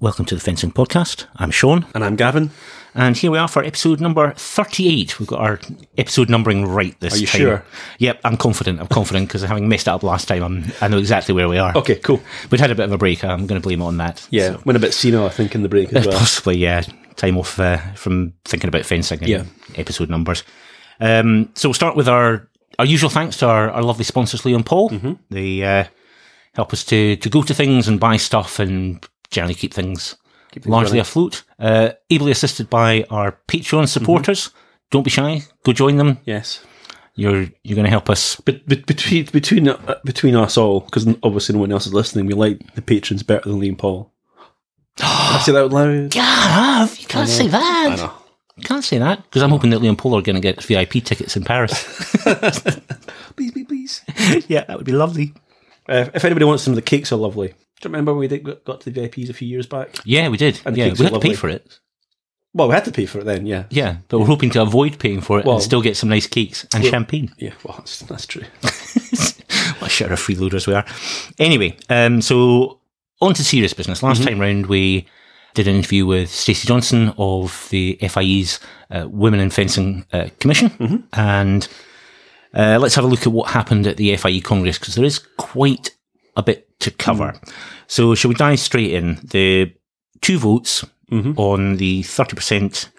Welcome to the Fencing Podcast. I'm Sean. And I'm Gavin. And here we are for episode number 38. We've got our episode numbering right this time. Are you time. sure? Yep, I'm confident. I'm confident because having messed it up last time, I'm, I know exactly where we are. Okay, cool. We'd had a bit of a break. I'm going to blame it on that. Yeah, went a bit senile, I think, in the break as well. Possibly, yeah. Time off uh, from thinking about fencing and Yeah. episode numbers. Um, so we'll start with our, our usual thanks to our, our lovely sponsors, Leo and Paul. Mm-hmm. They uh, help us to, to go to things and buy stuff and generally keep things, things largely running. afloat. Uh, ably assisted by our Patreon supporters. Mm-hmm. Don't be shy. Go join them. Yes. You're you're going to help us. But, but between between uh, between us all, because obviously no one else is listening, we like the patrons better than Leon Paul. I say that out loud. Gav, you can't say I that. know. You can't say that because I'm hoping that Leon Paul are going to get VIP tickets in Paris. Please, please, please. yeah, that would be lovely. Uh, if anybody wants them, the cakes are lovely. Do you remember we did, got to the VIPs a few years back? Yeah, we did. And yeah, we had to pay for it. Well, we had to pay for it then, yeah. Yeah, but we're hoping to avoid paying for it Well- and still get some nice cakes and champagne. Yeah, well, that's, that's true. what a share of freeloaders we are. Anyway, um, so on to serious business. Last time round, we did an interview with Stacey Johnson of the FIE's uh, Women in Fencing uh, Commission, and uh, let's have a look at what happened at the FIE Congress because there is quite a bit to cover. So, shall we dive straight in? The two votes on the thirty percent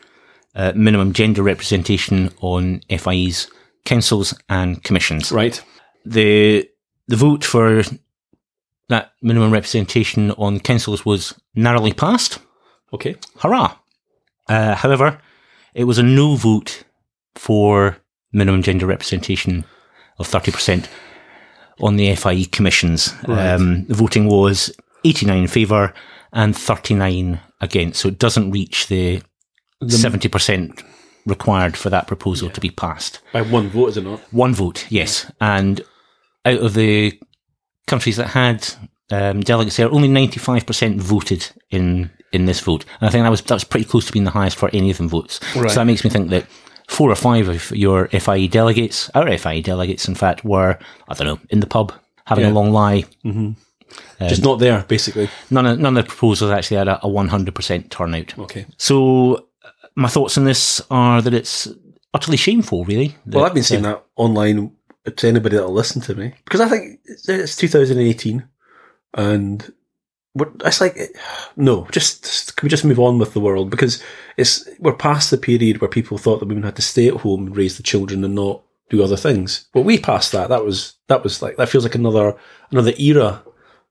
uh, minimum gender representation on FIE's councils and commissions Right. the the vote for that minimum representation on councils was narrowly passed. Okay. Hurrah! Uh, however, it was a no vote for minimum gender representation of thirty percent on the FIE commissions. Right. Um, the voting was eighty nine in favour and thirty nine against, so it doesn't reach the seventy percent required for that proposal to be passed. By one vote, is it not? One vote, yes. And out of the countries that had um, delegates there, only 95% voted in in this vote. And I think that was that was pretty close to being the highest for any of them votes. Right. So that makes me think that four or five of your FIE delegates, our FIE delegates, in fact, were I don't know in the pub having Yeah. a long lie. Just not there, basically. None of none of the proposals actually had a, a 100% turnout. Okay. So uh, my thoughts on this are that it's utterly shameful, really. Well, I've been saying that online to anybody that'll listen to me because I think it's, it's 2018, and we're, it's like no, just, just can we just move on with the world because it's we're past the period where people thought that women had to stay at home and raise the children and not do other things. Well, we passed that. That was that was like that feels like another another era,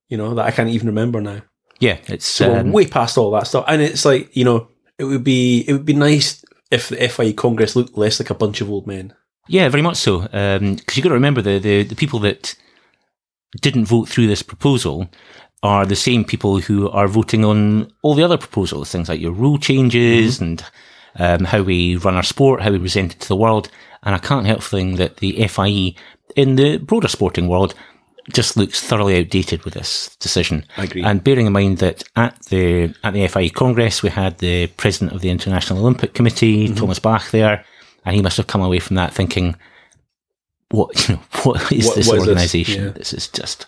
you know, that I can't even remember now. yeah, it's So um, way past all that stuff, and it's like you know, it would be it would be nice if the FIE Congress looked less like a bunch of old men. Yeah, very much so. Because you've got to remember the, the the people that didn't vote through this proposal are the same people who are voting on all the other proposals, things like your rule changes and um, how we run our sport, how we present it to the world. And I can't help feeling that the FIE in the broader sporting world just looks thoroughly outdated with this decision. I agree. And bearing in mind that at the at the FIE Congress we had the president of the International Olympic Committee, Mm-hmm. Thomas Bach, there, and he must have come away from that thinking, "What you know? What is What- this this? organisation? Yeah. This is just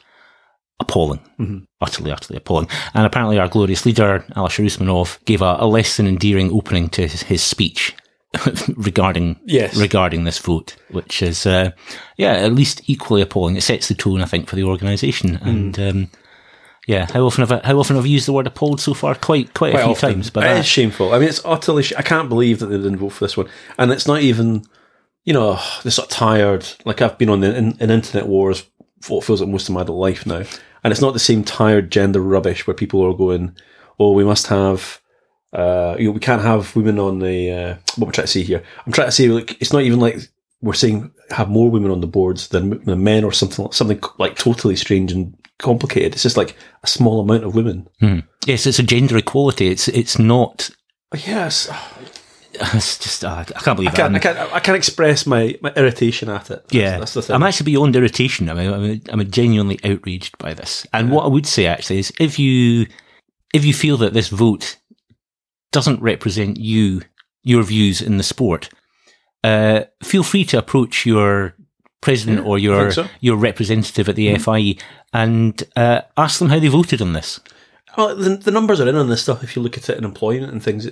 appalling, Mhm. utterly, utterly appalling." And apparently, our glorious leader, Alisher Usmanov, gave a, a less than endearing opening to his, his speech regarding Yes. regarding this vote, which is, uh, yeah, at least equally appalling. It sets the tone, I think, for the organisation. Hmm. And um, yeah, how often have I, how often have I used the word appalled so far? Quite quite a few often. times. But it's shameful. I mean, it's utterly. Sh- I can't believe that they didn't vote for this one, and it's not even. You know, they're sort of tired. Like I've been on the in, in internet wars for what feels like most of my adult life now, and it's not the same tired gender rubbish where people are going, "Oh, we must have." Uh, you know, we can't have women on the. Uh, what we're trying to say here, I'm trying to say, like, it's not even like we're saying have more women on the boards than, than men or something something like totally strange and complicated. It's just like a small amount of women. Hmm. yes, it's a gender equality. It's it's not. Yes, It's just uh, I can't believe I can't. I can't, I can't express my, my irritation at it. That's, Yeah, that's the thing. I'm actually beyond irritation. I mean, I'm, I'm genuinely outraged by this. And what I would say actually is, if you if you feel that this vote doesn't represent you, your views in the sport, uh, feel free to approach your president Yeah, or your so. your representative at the Mhm. FIE and uh, ask them how they voted on this. Well, the, the numbers are in on this stuff. If you look at it in employment and things,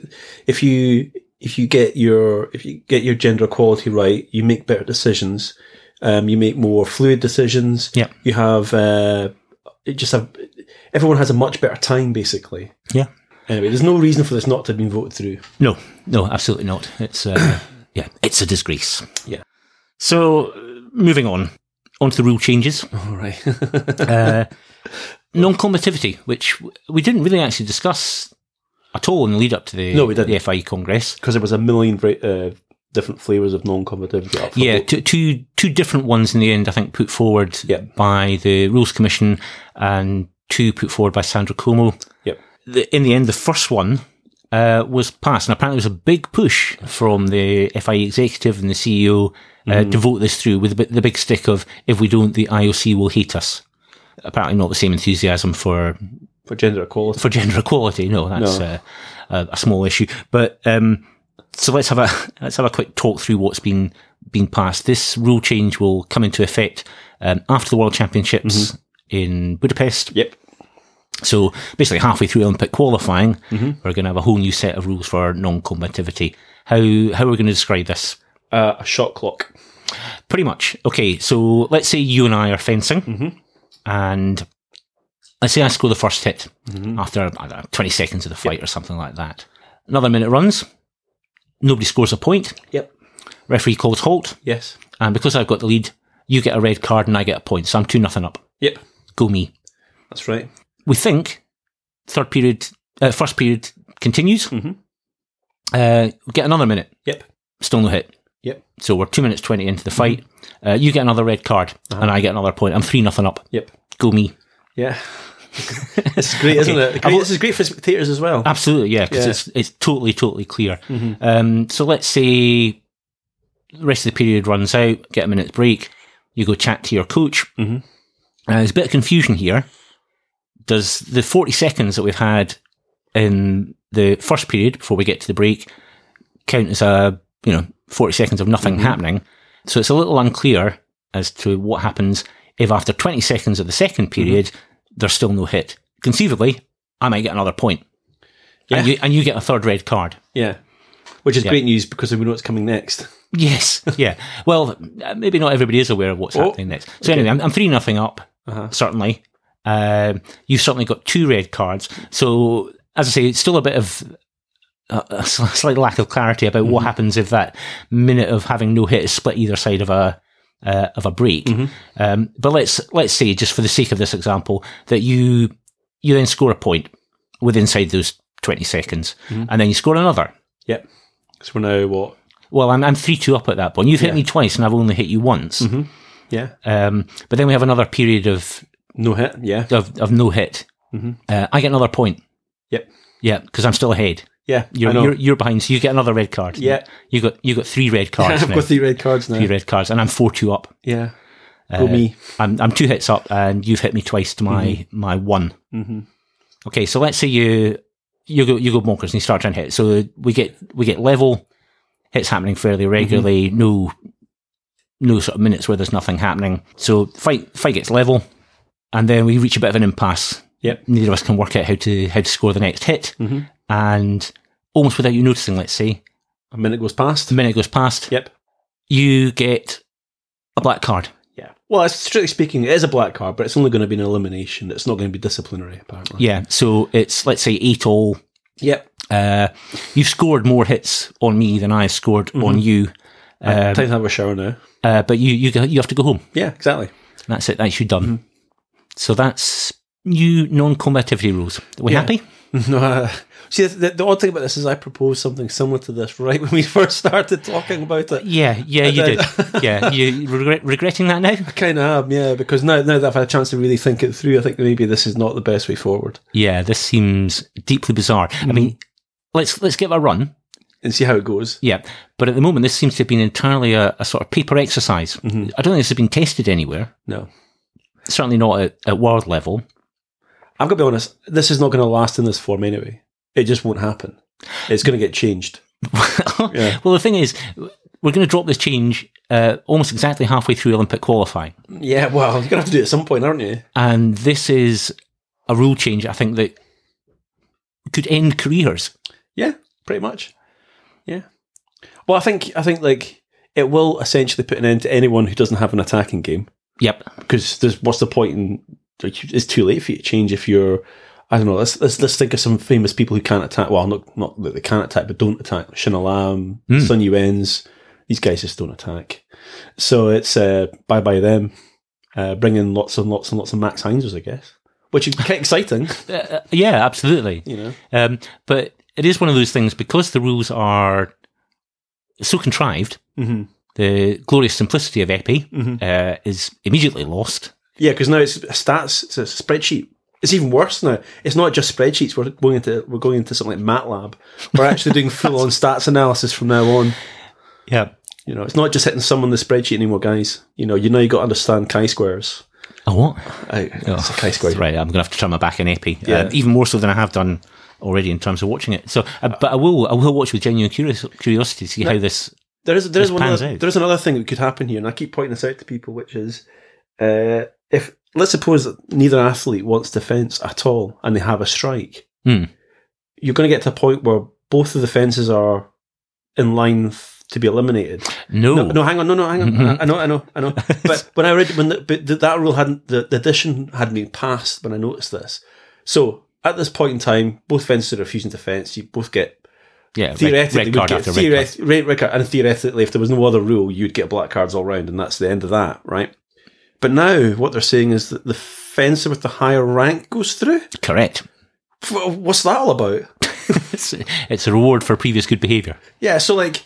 if you if you get your if you get your gender equality right, you make better decisions. Um, you make more fluid decisions. Yeah. You have uh, it just have everyone has a much better time basically. Yeah. Anyway, there's no reason for this not to have been voted through. No, no, absolutely not. It's uh, yeah, it's a disgrace. Yeah. So moving on, on to the rule changes. All right. Uh, non-combativity, which we didn't really actually discuss at all in the lead up to the No, we didn't. the FIE Congress. Because there was a million uh, different flavors of non-combativity. up Yeah, two, two two different ones in the end. I think put forward Yep. by the Rules Commission and two put forward by Sandra Como. Yep. The, in the end, the first one uh, was passed, and apparently there was a big push from the FIE executive and the CEO uh, to vote this through with the big stick of if we don't, the IOC will hate us. Apparently, not the same enthusiasm for for gender equality. for gender equality. No, that's No. Uh, a, small issue. But um, so let's have a let's have a quick talk through what's been been passed. This rule change will come into effect um, after the World Championships in Budapest. Yep. So basically, halfway through Olympic qualifying, we're going to have a whole new set of rules for non-combativity. How how are we going to describe this? Uh, a shot clock. Pretty much. Okay, so let's say you and I are fencing, and let's say I score the first hit after I don't know, 20 seconds of the fight or something like that. Another minute runs, nobody scores a point, Yep. referee calls halt, Yes. and because I've got the lead, you get a red card and I get a point, so I'm 2 nothing up. Yep. Go me. That's right. We think third period, uh, first period continues, Mhm. uh, get another minute, Yep. still no hit. Yep. So we're two minutes twenty into the fight. Uh, you get another red card, and I get another point. I'm three nothing up. Yep. Go me. Yeah. this is great, isn't Okay. it? Great, this is great for spectators as well. Absolutely, yeah, because Yeah. it's it's totally totally clear. Um, so let's say the rest of the period runs out. Get a minute's break. You go chat to your coach. Mhm. Uh, there's a bit of confusion here. Does the forty seconds that we've had in the first period before we get to the break count as a you know forty seconds of nothing happening? So it's a little unclear as to what happens if after twenty seconds of the second period there's still no hit. Conceivably, I might get another point. And, you, and you get a third red card. Yeah. Which is Yeah. great news because we know what's coming next. Yes, yeah. Well, uh, maybe not everybody is aware of what's Oh, happening next. So anyway, I'm, I'm three nothing up. Uh-huh. Certainly, um, you've certainly got two red cards. So as I say, it's still a bit of uh, a slight lack of clarity about Mm-hmm. what happens if that minute of having no hit is split either side of a uh, of a break. Mm-hmm. Um, but let's let's say, just for the sake of this example, that you you then score a point within inside those twenty seconds, Mm-hmm. and then you score another. Yep. So we're now what? Well, I'm I'm three two up at that point. You've hit Yeah. me twice, and I've only hit you once. Yeah. Um, but then we have another period of No hit. Yeah. of, of no hit. Mhm. Uh, I get another point. Yep. Yeah, because I'm still ahead. Yeah. You're, you're you're behind, so you get another red card. Yeah. you got you got three red cards I've got three red cards now. Three red cards, and I'm four two up. Yeah. Go Uh, me. I'm I'm two hits up, and you've hit me twice to my my one. Mm-hmm. Okay, so let's say you you go you go bonkers and you start trying to hit. So we get we get level hits happening fairly regularly. No no sort of minutes where there's nothing happening. So fight fight gets level, and then we reach a bit of an impasse. Yep. Neither of us can work out how to how to score the next hit, Mhm. And almost without you noticing, let's say A minute goes past. A minute goes past, Yep. you get a black card. Yeah. Well, strictly speaking, it is a black card, but it's only going to be an elimination. It's not going to be disciplinary, apparently. Yeah. So it's let's say eight all. Yep. Uh, you've scored more hits on me than I've scored on you. Time to have a shower now. Uh, but you you you have to go home. Yeah, exactly. That's it. That's you done. Mm-hmm. So that's new non-combativity rules. Are we Yeah. happy? See, the, the odd thing about this is I proposed something similar to this right when we first started talking about it. Yeah, yeah, you then- did. yeah, you regret, regretting that now? I kind of am, yeah, because now, now that I've had a chance to really think it through, I think maybe this is not the best way forward. Yeah, this seems deeply bizarre. Mm-hmm. I mean, let's let's give it a run. And see how it goes. Yeah, but at the moment, this seems to have been entirely a, a sort of paper exercise. Mm-hmm. I don't think this has been tested anywhere. No. Certainly not at, at world level. I've got to be honest, this is not going to last in this form anyway. It just won't happen. It's going to get changed. Yeah. Well, the thing is, we're going to drop this change uh, almost exactly halfway through Olympic qualifying. Yeah, well, you're going to have to do it at some point, aren't you? And this is a rule change, I think, that could end careers. Yeah, pretty much. Yeah. Well, I think I think like it will essentially put an end to anyone who doesn't have an attacking game Yep. because there's what's the point in like, it's too late for you to change if you're I don't know. Let's let's let's think of some famous people who can't attack. Well, not not that they can't attack, but don't attack. Shin Lam, Hmm. Sun Yuen's. These guys just don't attack. So it's uh, bye bye them. Uh, bring in lots and lots and lots of Max Heinzers, I guess, which is quite exciting. Uh, uh, yeah, absolutely. You know. Um, but it is one of those things because the rules are so contrived. hmm The glorious simplicity of Épée Mhm. uh, is immediately lost. Yeah, because now it's stats. It's a spreadsheet. It's even worse now. It's not just spreadsheets. We're going into we're going into something like MATLAB. We're actually doing full on stats analysis from now on. Yeah. You know, it's not just hitting some on the spreadsheet anymore, guys. You know, you know you got to understand chi-squares. Oh, what? It's a chi-square. Right, I'm going to have to turn my back in Épée, Yeah. uh, even more so than I have done already in terms of watching it. So, uh, but I will, I will watch with genuine curious, curiosity to see how this. There is there is one other, there is another thing that could happen here, and I keep pointing this out to people, which is uh, if let's suppose that neither athlete wants defence at all, and they have a strike, Hmm. you're going to get to a point where both of the fences are in line f- to be eliminated. No, No, no, hang on, no, no, hang on. Mhm. I know, I know, I know. But when I read when the, but th- that rule hadn't the, the addition hadn't been passed when I noticed this. So at this point in time, both fences are refusing defence. You both get yeah, red, theoretically red would card after red card. red, red card, and theoretically, if there was no other rule, you'd get black cards all round, and that's the end of that, right? But now what they're saying is that the fencer with the higher rank goes through. Correct. What's that all about? It's, it's a reward for previous good behaviour. Yeah, so like,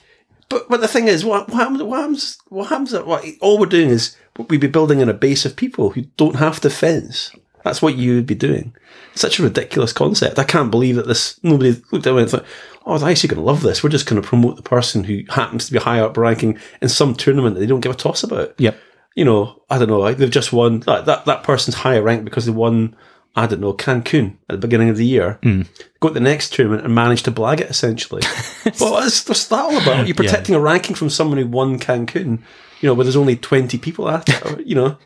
but but the thing is, what what happens? What happens? What happens? What, all we're doing is we'd be building in a base of people who don't have to fence. That's what you would be doing. It's such a ridiculous concept. I can't believe that this nobody looked at it and thought, "Oh, they're actually going to love this. We're just going to promote the person who happens to be high up ranking in some tournament that they don't give a toss about." Yep. You know, I don't know. Like they've just won that that, that person's higher rank because they won. I don't know Cancun at the beginning of the year. Hmm. Go to the next tournament and manage to blag it essentially. well, what's, what's that all about? You're protecting a ranking from someone who won Cancun, you know, where there's only 20 people at it, or, you know.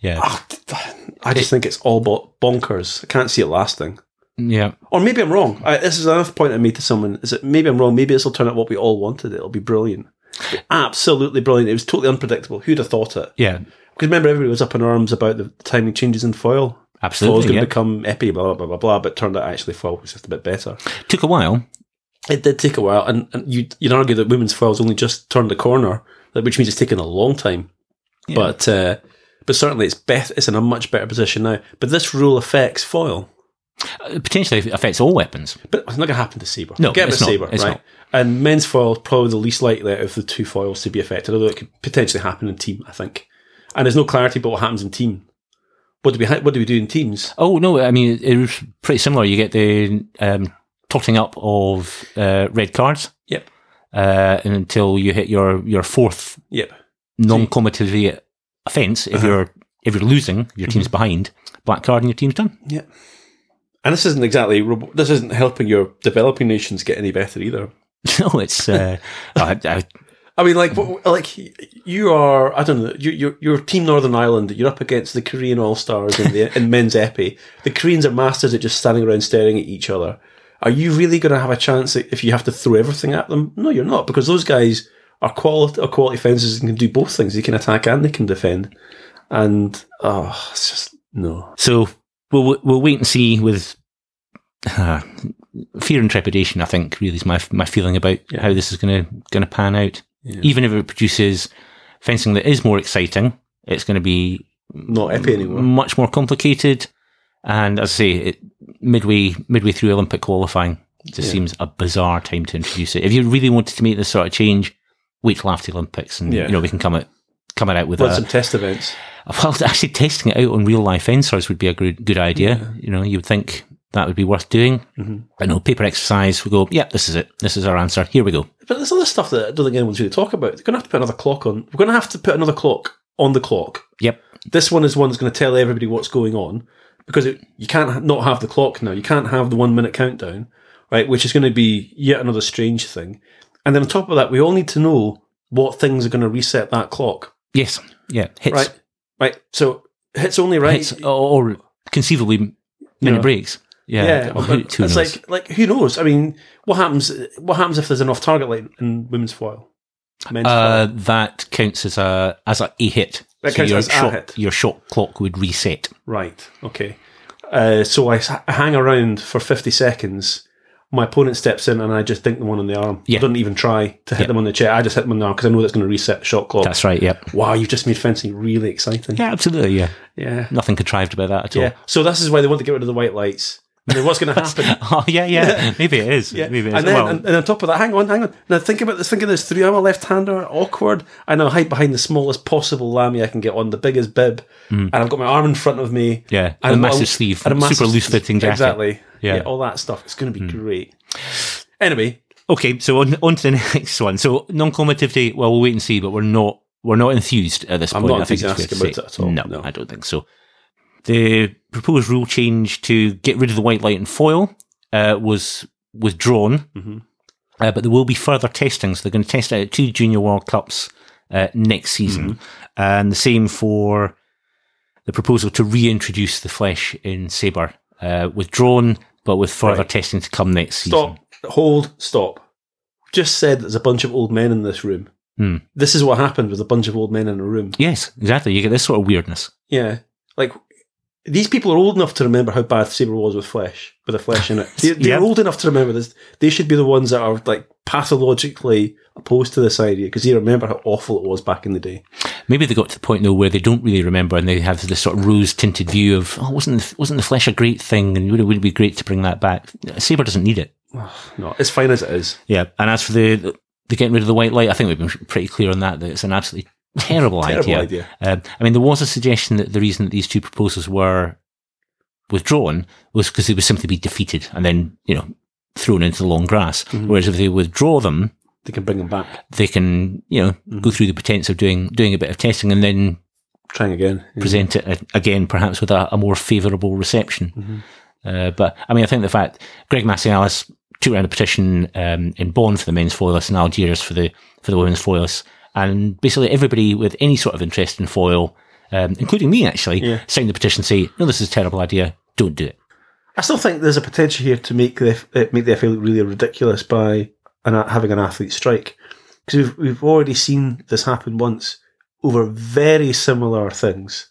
Yeah. Ah, I just think it's all bo- bonkers. I can't see it lasting. Yeah. Or maybe I'm wrong. I, this is another point I made to someone. Is that maybe I'm wrong? Maybe this will turn out what we all wanted. It'll be brilliant. Absolutely brilliant. It was totally unpredictable. Who'd have thought it? Yeah. Because remember, everybody was up in arms about the timing changes in foil. Foil's Absolutely. going to Yeah. become épée, blah, blah, blah, blah, blah. But turned out actually foil was just a bit better. Took a while. It did take a while, and, and you, you'd argue that women's foil's only just turned the corner, which means it's taken a long time. Yeah. But uh, but certainly it's beth- it's in a much better position now. But this rule affects foil. Uh, potentially affects all weapons. But it's not going to happen to saber. No, Forget it's about not. saber, It's right? not. And men's foil is probably the least likely of the two foils to be affected, although it could potentially happen in team. I think, and there's no clarity about what happens in team. What do we ha- what do we do in teams? Oh no! I mean, it was pretty similar. You get the um, totting up of uh, red cards Yep, uh, until you hit your your fourth yep. non-combative offence. If Uh-huh. you're if you're losing, your team's behind. Black card and your team's done. Yeah. And this isn't exactly this isn't helping your developing nations get any better either. no, it's. Uh, I, I, I mean, like, like you are. I don't know. You, you're, you're Team Northern Ireland. You're up against the Korean All Stars in the in men's épée. The Koreans are masters at just standing around staring at each other. Are you really going to have a chance if you have to throw everything at them? No, you're not, because those guys are quality are quality fences and can do both things. They can attack and they can defend. And oh, it's just no. so we'll we'll wait and see with uh, fear and trepidation. I think really is my my feeling about Yeah. how this is going to going to pan out. Yeah. Even if it produces fencing that is more exciting, it's going to be Not épée anymore. much more complicated. And as I say, it, midway midway through Olympic qualifying, it just Yeah. seems a bizarre time to introduce it. If you really wanted to make this sort of change, wait till after the Olympics, and Yeah. you know we can come out come out with a, some test events. well, actually testing it out on real life fencers would be a good good idea. You know, you would think that would be worth doing. Mhm. I know paper exercise. We go, yeah, this is it. This is our answer. Here we go. But there's other stuff that I don't think anyone's really talk about. They're going to have to put another clock on. We're going to have to put another clock on the clock. Yep. This one is one that's going to tell everybody what's going on because it, you can't not have the clock now. You can't have the one minute countdown, right? Which is going to be yet another strange thing. And then on top of that, we all need to know what things are going to reset that clock, Yes. Yeah. Hits. right? Right. So hits only right. Hits or, or conceivably minute know. breaks. Yeah, Yeah, well, but who, who it's knows? like like who knows? I mean, what happens? What happens if there's an off target line in women's foil? Men's uh, foil. that counts as a as a, a hit. That counts your as a hit. Your shot clock would reset. Right. Okay. Uh, so I hang around for fifty seconds. My opponent steps in, and I just dink them one on the arm. Yeah. I don't even try to hit Yeah. them on the chair. I just hit them on the arm because I know that's going to reset the shot clock. That's right. Yep. wow, you've just made fencing really exciting. Yeah, absolutely. Yeah, Yeah. nothing contrived about that at all. Yeah. So this is why they want to get rid of the white lights. And then what's going to happen? Oh yeah, yeah. Maybe it is. Yeah. Maybe it is. And then, well, and, and on top of that, hang on, hang on. Now think about this. Think of this Three. I'm a left-hander, awkward. I now hide behind the smallest possible lamé I can get on, the biggest bib, mm. and I've got my arm in front of me. Yeah, and a massive I'll- sleeve, and a massive- super loose fitting jacket. Exactly. Yeah. Yeah. all that stuff. It's going to be mm. great. Anyway, Okay, so on, on to the next one. So non-combativity. Well, we'll wait and see, but we're not we're not enthused at this I'm point. not I think it's fair enthusiastic about it at all, No, no. I don't think so. The proposed rule change to get rid of the white light and foil uh, was withdrawn, Mhm. uh, but there will be further testing. So they're going to test it at two Junior World Cups uh, next season, Mm-hmm. and the same for the proposal to reintroduce the flèche in saber. Uh, withdrawn, but with further Right. testing to come next season. stop. Hold. Stop. Just said there's a bunch of old men in this room. Hmm. This is what happened with a bunch of old men in a room. Yes, exactly. You get this sort of weirdness. Yeah, like these people are old enough to remember how bad Saber was with flèche, with the flèche in it. They, they're old enough to remember this. They should be the ones that are like pathologically opposed to this idea because they remember how awful it was back in the day. Maybe they got to the point though where they don't really remember and they have this sort of rose tinted view of, oh, wasn't the, wasn't the flèche a great thing and would it, would it be great to bring that back? Saber doesn't need it. No, it's fine as it is. Yeah. And as for the, the getting rid of the white light, I think we've been pretty clear on that, that it's an absolutely terrible, Terrible idea. idea. Um, I mean, there was a suggestion that the reason that these two proposals were withdrawn was because they would simply be defeated and then, you know, thrown into the long grass. Mm-hmm. Whereas if they withdraw them, They can bring them back, they can, you know, Mm-hmm. go through the pretense of doing, doing a bit of testing and then trying again. Yeah. present it again, perhaps with a, a more favourable reception. Mm-hmm. Uh, but I mean, I think the fact Greg Massialas took around a petition um, in Bonn for the men's foilers and Algiers for the for the women's foilers, and basically everybody with any sort of interest in foil, um, including me actually, Yeah. signed the petition, say, "No, this is a terrible idea. Don't do it." I still think there's a potential here to make the uh, make the FA look really ridiculous by an, having an athlete strike because we've we've already seen this happen once over very similar things.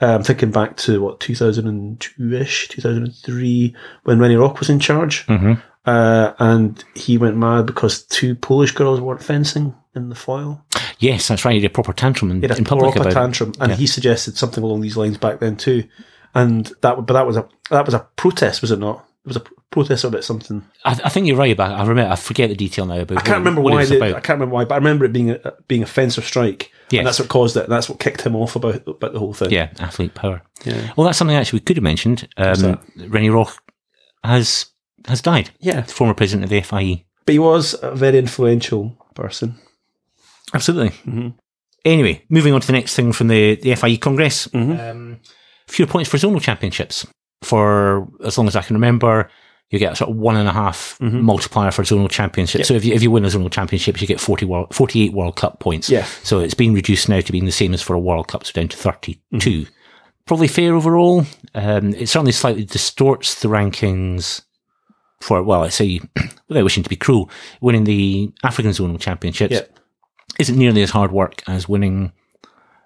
I'm thinking back to what 2002 ish, 2003 when René Roch was in charge, Mm-hmm. uh, and he went mad because two Polish girls weren't fencing in the foil. Yes, that's right. He did a proper tantrum in, He had a in public proper tantrum, and Yeah. he suggested something along these lines back then too. And that, but that was a that was a protest, was it not? It was a protest about something. I, I think you're right about. I remember. I forget the detail now about. I can't remember what it why. They. I can't remember why, but I remember it being a being a fence or strike. Yes. and that's what caused it. That's what kicked him off about about the whole thing. Yeah, athlete power. yeah, Well, that's something actually we could have mentioned. Um? René Roch has has died. yeah. Former president of the FIE. But he was a very influential person. Absolutely. Mhm. Anyway, moving on to the next thing from the, the FIE Congress. Mhm. Um, fewer points for zonal championships. For as long as I can remember, you get a sort of one and a half Mhm. multiplier for zonal championships. Yep. So if you, if you win a zonal championship, you get 40 world, 48 World Cup points. Yeah. So it's been reduced now to being the same as for a World Cup, so down to 32. Mm-hmm. Probably fair overall. Um, it certainly slightly distorts the rankings for, well, I say, without wishing to be cruel, winning the African Zonal Championships Yeah. Isn't nearly as hard work as winning,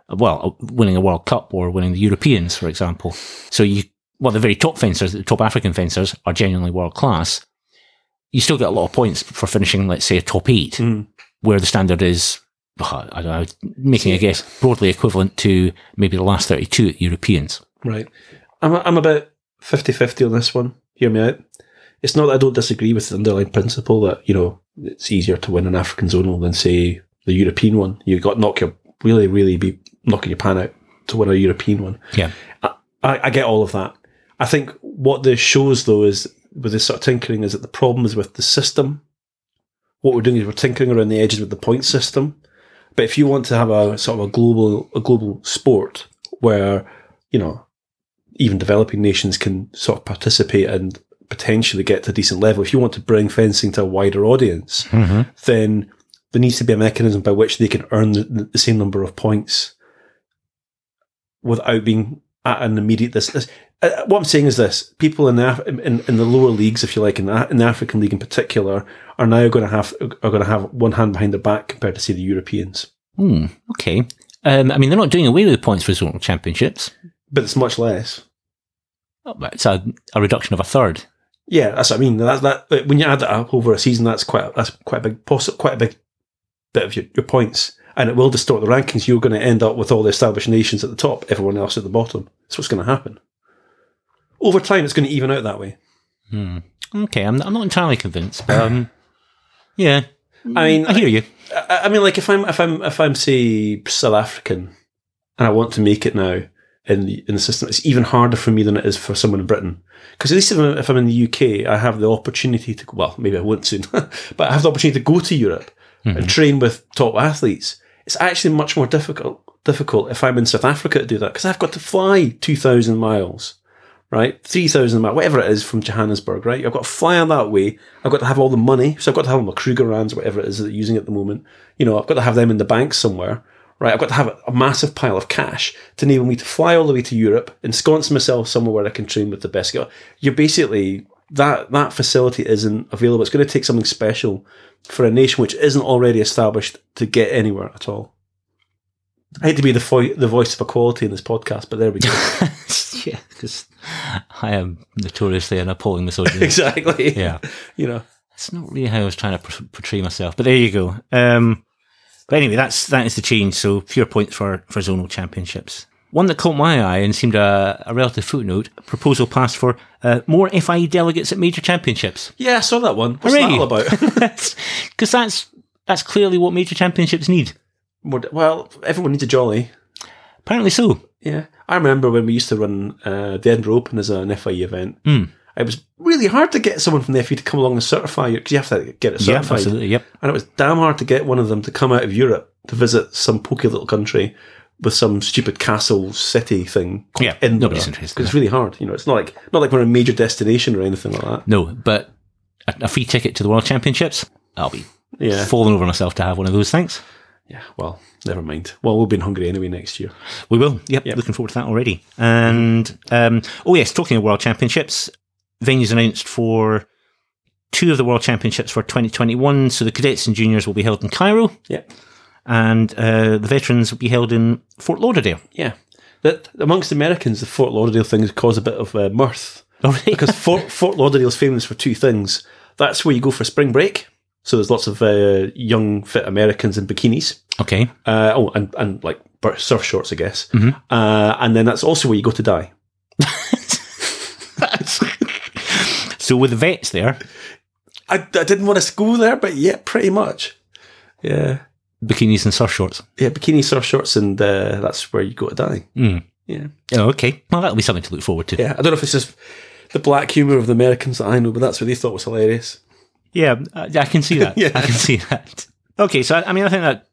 well, winning a World Cup or winning the Europeans, for example. So you, well, the very top fencers, the top African fencers are genuinely world class. You still get a lot of points for finishing, let's say, a top eight, Mm. where the standard is, I don't know, making a guess, broadly equivalent to maybe the last 32 at Europeans. Right. I'm I'm about 50-50 on this one. Hear me out. It's not that I don't disagree with the underlying principle that, you know, it's easier to win an African zonal than say the European one. You've got knock your really, really be knocking your pan out to win a European one. Yeah. I, I get all of that. I think what this shows though is with this sort of tinkering is that the problem is with the system. What we're doing is we're tinkering around the edges with the point system. But if you want to have a sort of a global a global sport where, you know, even developing nations can sort of participate and potentially get to a decent level, if you want to bring fencing to a wider audience, Mm-hmm. then there needs to be a mechanism by which they can earn the, the same number of points without being at an immediate this. this uh, what I'm saying is this: people in the Af- in, in the lower leagues, if you like, in the, in the African League in particular, are now going to have are going to have one hand behind their back compared to say the Europeans. Hmm, okay. Um, I mean, they're not doing away with the points for zonal championships. But it's much less. Oh, It's a, a reduction of a third. Yeah, that's what I mean. That's that uh, when you add that up over a season, that's quite that's quite a big possi quite a big bit of your, your points, and it will distort the rankings. You're going to end up with all the established nations at the top, everyone else at the bottom. That's what's going to happen. Over time, it's going to even out that way. Hmm. Okay, I'm, I'm not entirely convinced, but um, yeah, I mean, I hear you. I, I mean, like if I'm if I'm if I'm say South African, and I want to make it now in the in the system, it's even harder for me than it is for someone in Britain. Because at least if I'm, if I'm in the UK, I have the opportunity to well, maybe I won't soon, but I have the opportunity to go to Europe and mm-hmm. train with top athletes. It's actually much more difficult difficult if I'm in South Africa to do that because I've got to fly two thousand miles. Right, three thousand miles, whatever it is from Johannesburg. Right, I've got to fly on that way. I've got to have all the money, so I've got to have all my Kruger rands, whatever it is that they're using at the moment. You know, I've got to have them in the bank somewhere right? I've got to have a massive pile of cash to enable me to fly all the way to Europe, ensconce myself somewhere where I can train with the best. You're basically that that facility isn't available. It's going to take something special for a nation which isn't already established to get anywhere at all. I hate to be the fo- the voice of equality in this podcast, but there we go. yeah, because I am notoriously an appalling misogynist. exactly. Yeah. You know. It's not really how I was trying to portray myself, but there you go. Um, but anyway, that's that is the change. So fewer points for for zonal championships. One that caught my eye and seemed a, a relative footnote: proposal passed for uh, more FIE delegates at major championships. Yeah, I saw that one. What's Hooray. that all about? Because that's that's clearly what major championships need. Well, everyone needs a jolly. Apparently so. Yeah, I remember when we used to run uh, the Edinburgh Open as an FIE event. Mm. It was really hard to get someone from the FIE to come along and certify you because you have to get it certified. Yeah, absolutely. Yep. and it was damn hard to get one of them to come out of Europe to visit some pokey little country with some stupid castle city thing. Yeah, Edinburgh. nobody's interested 'Cause it's really hard. You know, it's not like not like we're a major destination or anything like that. No, but a, a free ticket to the World Championships. I'll be Yeah, falling over myself to have one of those. Thanks. yeah. Well, never mind. Well, we'll be in Hungary anyway next year. We will. Yep, Yep. looking forward to that already. And um, oh yes, talking of World Championships, venues announced for two of the World Championships for 2021. So the cadets and juniors will be held in Cairo, Yeah, and uh, the veterans will be held in Fort Lauderdale. yeah. That amongst Americans, the Fort Lauderdale thing has caused a bit of uh, mirth because Fort, Fort Lauderdale's famous for two things. That's where you go for spring break. So there's lots of uh, young, fit Americans in bikinis. okay, Uh, oh, and, and like surf shorts, I guess. Mhm. Uh, and then that's also where you go to die. so with the vets there, I, I didn't want to go there, but yeah, pretty much. Yeah. Bikinis and surf shorts. Yeah, bikini surf shorts, and uh, that's where you go to die. Mm. Yeah. Oh, okay. Well, that'll be something to look forward to. Yeah. I don't know if it's just the black humour of the Americans that I know, but that's what they thought was hilarious. Yeah, I, I can see that. Yeah. I can see that. Okay, so I, mean, I think that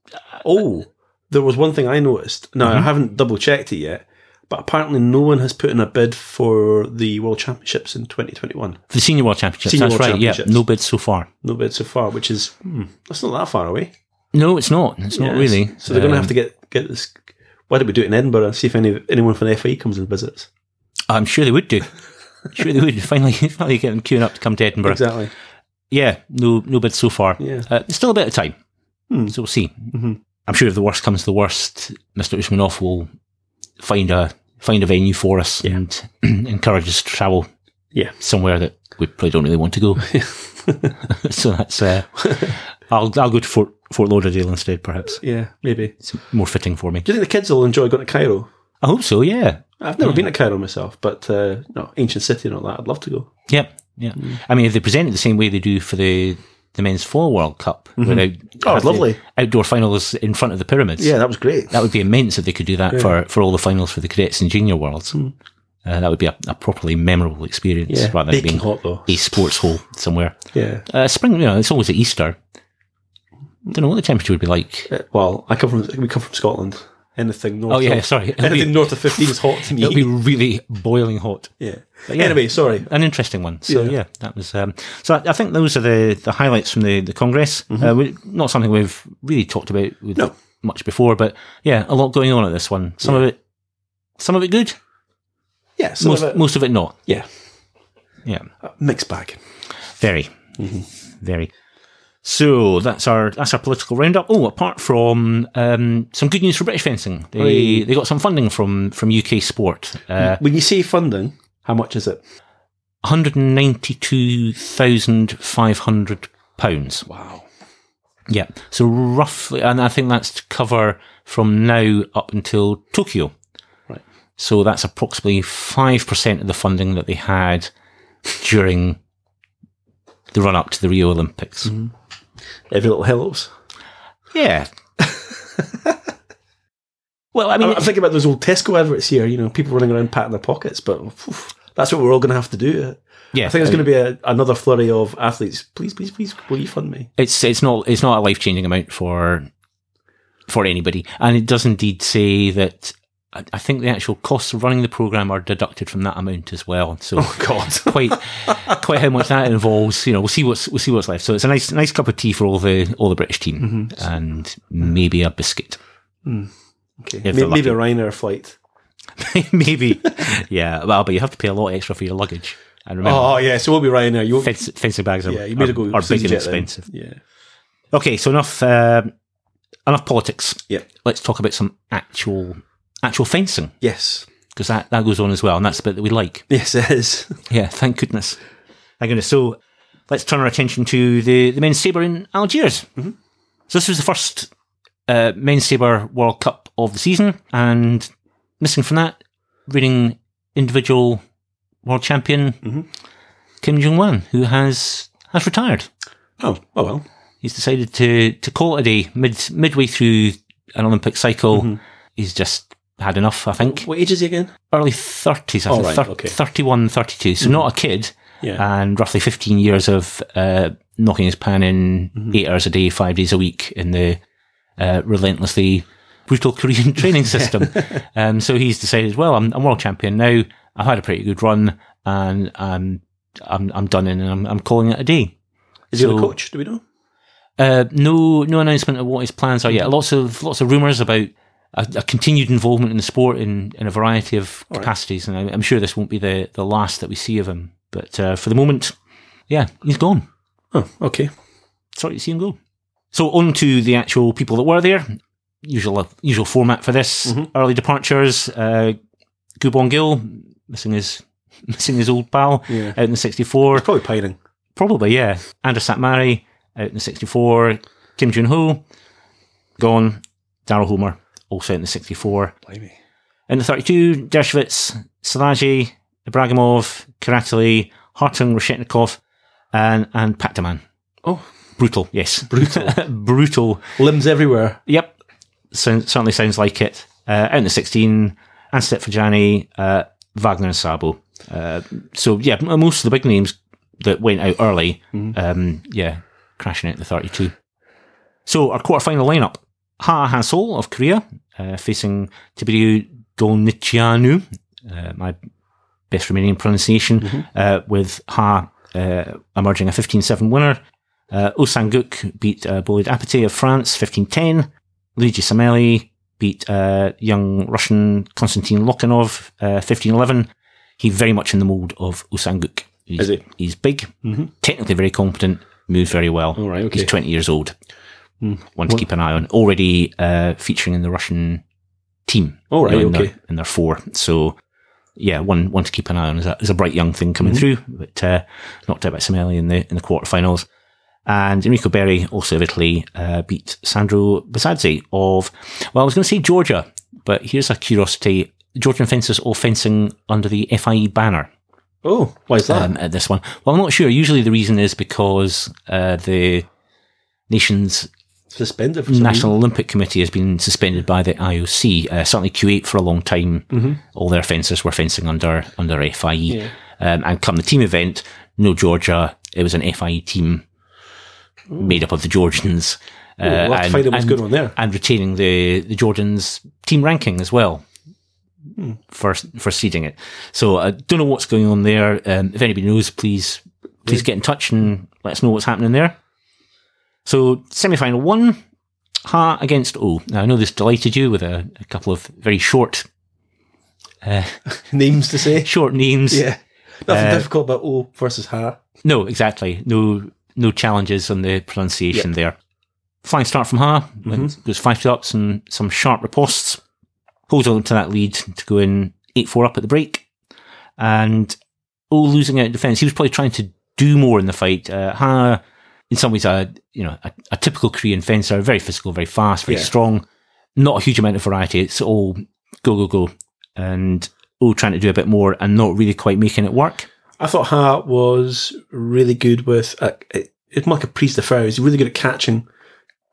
Oh, there was one thing I noticed. Now, I haven't double checked it yet, but apparently no one has put in a bid for the World Championships in 2021. the Senior World Championships. Senior that's World right. Yeah, no bids so far. No bid so far, which is, hmm, that's not that far away. No, it's not. It's not Yes. really. So they're going to Um, have to get get this. Why don't we do it in Edinburgh and see if any anyone from the FA comes and visits? I'm sure they would do. sure they would. Finally, finally get them queuing up to come to Edinburgh. Exactly. Yeah, no, no bids so far. Yeah. Uh, it's still a bit of time, Hmm. so we'll see. Mhm. I'm sure if the worst comes to the worst, Mr. Usmanov will find a find a venue for us and encourage us to travel Yeah. somewhere that we probably don't really want to go. so that's uh, I'll I'll go to Fort Fort Lauderdale instead, perhaps. Yeah, maybe. It's more fitting for me. Do you think the kids will enjoy going to Cairo? I hope so. Yeah. I've never been to Cairo myself, but uh, no, ancient city and all that. I'd love to go. Yep. Yeah. I mean, if they present it the same way they do for the the men's four World Cup, where they Oh, lovely. outdoor finals in front of the pyramids. Yeah, that was great. That would be immense if they could do that for, for all the finals for the cadets and junior worlds. Uh, that would be a, a properly memorable experience yeah, rather than being hot though. a sports hall somewhere. Yeah. Uh, spring, you know, it's always at Easter. Don't know what the temperature would be like. Uh, Well, I come from we come from Scotland. Anything north. Oh, yeah, of, sorry. It'll Anything be- north of fifteen is hot to me. It'll be really boiling hot. yeah. yeah. Anyway, sorry. An interesting one. So Yeah. yeah, that was. Um, so I, I think those are the, the highlights from the the Congress. Uh, we, not something we've really talked about with Mm-hmm. No. much before, but yeah, a lot going on at this one. Some of it, some of it good, Yeah, some most of it, most of it not. yeah, Yeah, mixed bag. very, very. So that's our that's our political roundup. Oh, apart from um, some good news for British fencing, they they got some funding from from UK Sport. Uh, When you say funding, how much is it? one hundred ninety two thousand five hundred pounds. Wow. Yeah. So roughly, and I think that's to cover from now up until Tokyo. Right. So that's approximately 5% of the funding that they had during the run up to the Rio Olympics. Every little helps. Yeah. well, I mean, I'm, I'm thinking about those old Tesco adverts here. You know, people running around patting their pockets, but phew, that's what we're all going to have to do. yeah, I think there's going to be a, another flurry of athletes. Please, please, please, will you fund me? it's it's not it's not a life changing amount for for anybody, and it does indeed say that. I I think the actual costs of running the program are deducted from that amount as well. So Oh God. quite quite how much that involves. You know, we'll see what's we'll see what's left. So it's a nice nice cup of tea for all the all the British team, and maybe a biscuit. Okay. If Maybe a Ryanair flight. maybe, yeah. Well, but you have to pay a lot extra for your luggage. And remember, Oh yeah, so we'll be Ryanair. You fence, fencing bags are, yeah, you made are, go are big and EasyJet then. expensive. Yeah. Okay, so enough uh, enough politics. Yep. Let's talk about some actual actual fencing Yes. because that that goes on as well, and that's the bit that we like. Yes, it is. Yeah, thank goodness. Thank goodness. So let's turn our attention to the, the men's sabre in Algiers. So this was the first uh, men's sabre World Cup of the season, and missing from that, reading individual world champion Mhm. Kim Jung-hwan, who has has retired. Oh, oh well. He's decided to to call it a day mid midway through an Olympic cycle. He's just had enough, I think. What age is he again? Early 30s, I Oh, think. right, thir- okay. 31, 32. So not a kid Yeah. and roughly 15 years of uh, knocking his pan in eight hours a day, five days a week in the uh, relentlessly brutal Korean training system. um, so he's decided, well, I'm, I'm world champion now. I've had a pretty good run and um, I'm, I'm done in and I'm, I'm calling it a day. is he a coach? Do we know? Uh, no, no announcement of what his plans are yet. Lots of lots of rumours about a, a continued involvement in the sport in, in a variety of right. capacities, and I, I'm sure this won't be the, the last that we see of him. But uh, for the moment, yeah, he's gone. Oh, okay. Sorry to see him go. So on to the actual people that were there. Usual usual format for this: Mhm. early departures. Uh, Gu Bon-gil missing his missing his old pal Yeah. out in the '64. Probably pining. Probably, yeah. András Szatmári out in the 64. Kim Jun Ho, gone. Daryl Homer, also in the 64. Blimey. In the 32, Dershwitz, Szilágyi, Ibragimov, Curatoli, Hartung, Reshetnikov, and, and Pakdaman. Oh, Brutal, yes. brutal. Brutal. Limbs everywhere. Yep. So, certainly sounds like it. Uh, out in the 16, Anstett Fajani, uh, Wagner and Szabo. Uh, so, yeah, most of the big names that went out early, um, yeah, crashing out in the 32. So, our quarterfinal lineup Ha Hansol of Korea, uh, facing Tiberiu Dolnicianu, uh, my best Romanian pronunciation, uh, with Ha uh, emerging a 15 7 winner. Uh, Osanguk beat uh, Boladé Apithy of France 15-10. Luigi Samele beat uh, young Russian Konstantin Lokhanov uh, 15-11. He's very much in the mould of Usanguk. He's, Is he? He's big, Mhm. technically very competent, moves very well. All right, okay. He's 20 years old. Hmm. One to keep an eye on. Already uh, featuring in the Russian team. All right, you know, in okay. Their, in their four. So, yeah, one one to keep an eye on. Is a, is a bright young thing coming Mm-hmm. through, but uh, knocked out by Samele in the in the quarterfinals. And Enrico Berrè, also of Italy, uh, beat Sandro Bazadze of, well, I was going to say Georgia, but here's a curiosity. Georgian fencers all fencing under the FIE banner Oh, why is that? um, at this one. Well, I'm not sure. Usually the reason is because uh, the nation's Suspended for National Olympic Committee has been suspended by the IOC. Uh, certainly Kuwait for a long time. Mm-hmm. All their fencers were fencing under under FIE. Um, and come the team event, no Georgia. It was an FIE team made up of the Georgians. Uh, reason. We'll and- out what's and- going on there. and retaining the the Jordans team ranking as well Hmm. for for seeding it. So I don't know what's going on there. Um, if anybody knows, please please get in touch and let us know what's happening there. So semi final one, Ha against O. Now I know this delighted you with a, a couple of very short uh, Names to say. short names. Yeah. Nothing Uh, difficult about O versus Ha. No, exactly. No, no challenges on the pronunciation there. Fine start from Ha. Mm-hmm. Goes five to up, some some sharp riposts. Holds on to that lead to go in eight four up at the break, and O losing out defence. He was probably trying to do more in the fight. Uh, ha, in some ways, a you know a, a typical Korean fencer, very physical, very fast, very Yeah. strong. Not a huge amount of variety. It's all go go go, and all trying to do a bit more and not really quite making it work. I thought Ha was really good with uh, it, it's more like a prise de fer. He's really good at catching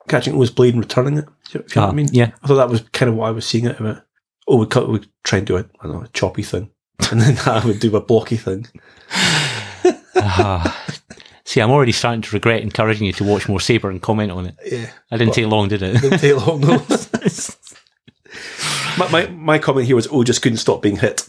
catching O's blade and returning it. Do you know what I Ah, mean? yeah. I thought that was kind of what I was seeing out of it. Oh, we cut, we try and do it. I don't know, a choppy thing, and then I would do a blocky thing. Ah. See, I'm already starting to regret encouraging you to watch more Saber and comment on it. Yeah, I didn't take long, did it? didn't take long. No. my, my my comment here was, oh, just couldn't stop being hit.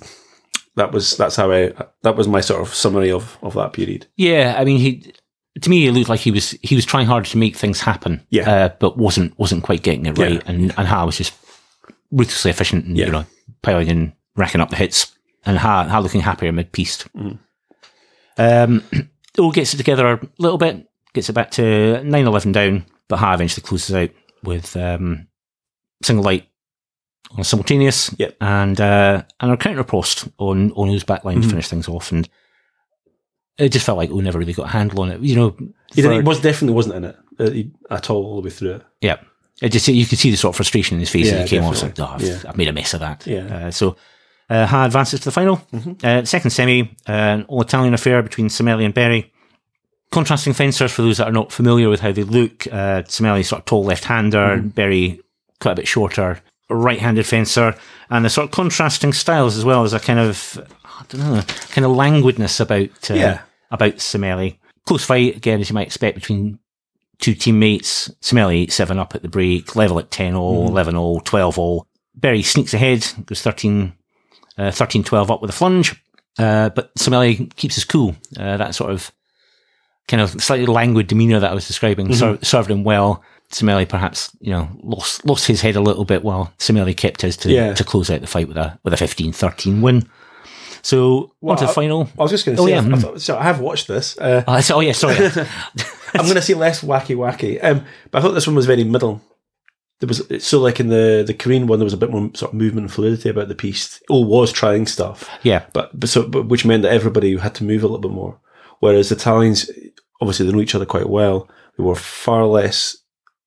That was that's how I that was my sort of summary of of that period. yeah, I mean, he to me it looked like he was he was trying hard to make things happen. Yeah. uh, but wasn't wasn't quite getting it right, Yeah. and and Ha was just ruthlessly efficient and Yeah. you know piling in, racking up the hits, and Ha Ha looking happier mid piece. Mhm. Um, all gets it together a little bit, gets it back to 9-11 down, but Ha eventually closes out with um, single light on simultaneous, Yep. and uh, and a counter post on on his back line to finish things off, and it just felt like we never really got a handle on it. You know, He, for- didn't, he was definitely wasn't in it uh, he- at all all the way through it. yeah. It just you could see the sort of frustration in his face Yeah, as he came off. Like, oh, I've, Yeah. I've made a mess of that. Yeah. Uh, so, uh, Ha advances to the final. Mhm. Uh, second semi, uh, an all Italian affair between Samele and Berrè. Contrasting fencers for those that are not familiar with how they look. Uh, Samele sort of tall left-hander, Mm-hmm. Berrè quite a bit shorter, right-handed fencer, and the sort of contrasting styles as well as a kind of I don't know, kind of languidness about uh, Yeah. about Samele. Close fight again, as you might expect between two teammates. Samele 8 7 up at the break, level at 10 all, 11 all, 12 all. Berrè sneaks ahead, goes 13 uh, 13 12 up with a flunge. Uh, but Samele keeps his cool. Uh, that sort of kind of slightly languid demeanour that I was describing ser- served him well. Samele perhaps, you know, lost lost his head a little bit while Samele kept his to, Yeah. to close out the fight with a with a 15-13 win. So Well, on to the final. I was just going to say, Oh, yeah, I, I mm. thought, so I have watched this. Uh, Oh, oh yeah, sorry. I'm going to say less wacky wacky. Um, but I thought this one was very middle. There was so like in the the Korean one, there was a bit more sort of movement and fluidity about the piece. Oh, all was trying stuff, yeah, but but so but which meant that everybody had to move a little bit more. Whereas the Italians, obviously, they know each other quite well. They were far less.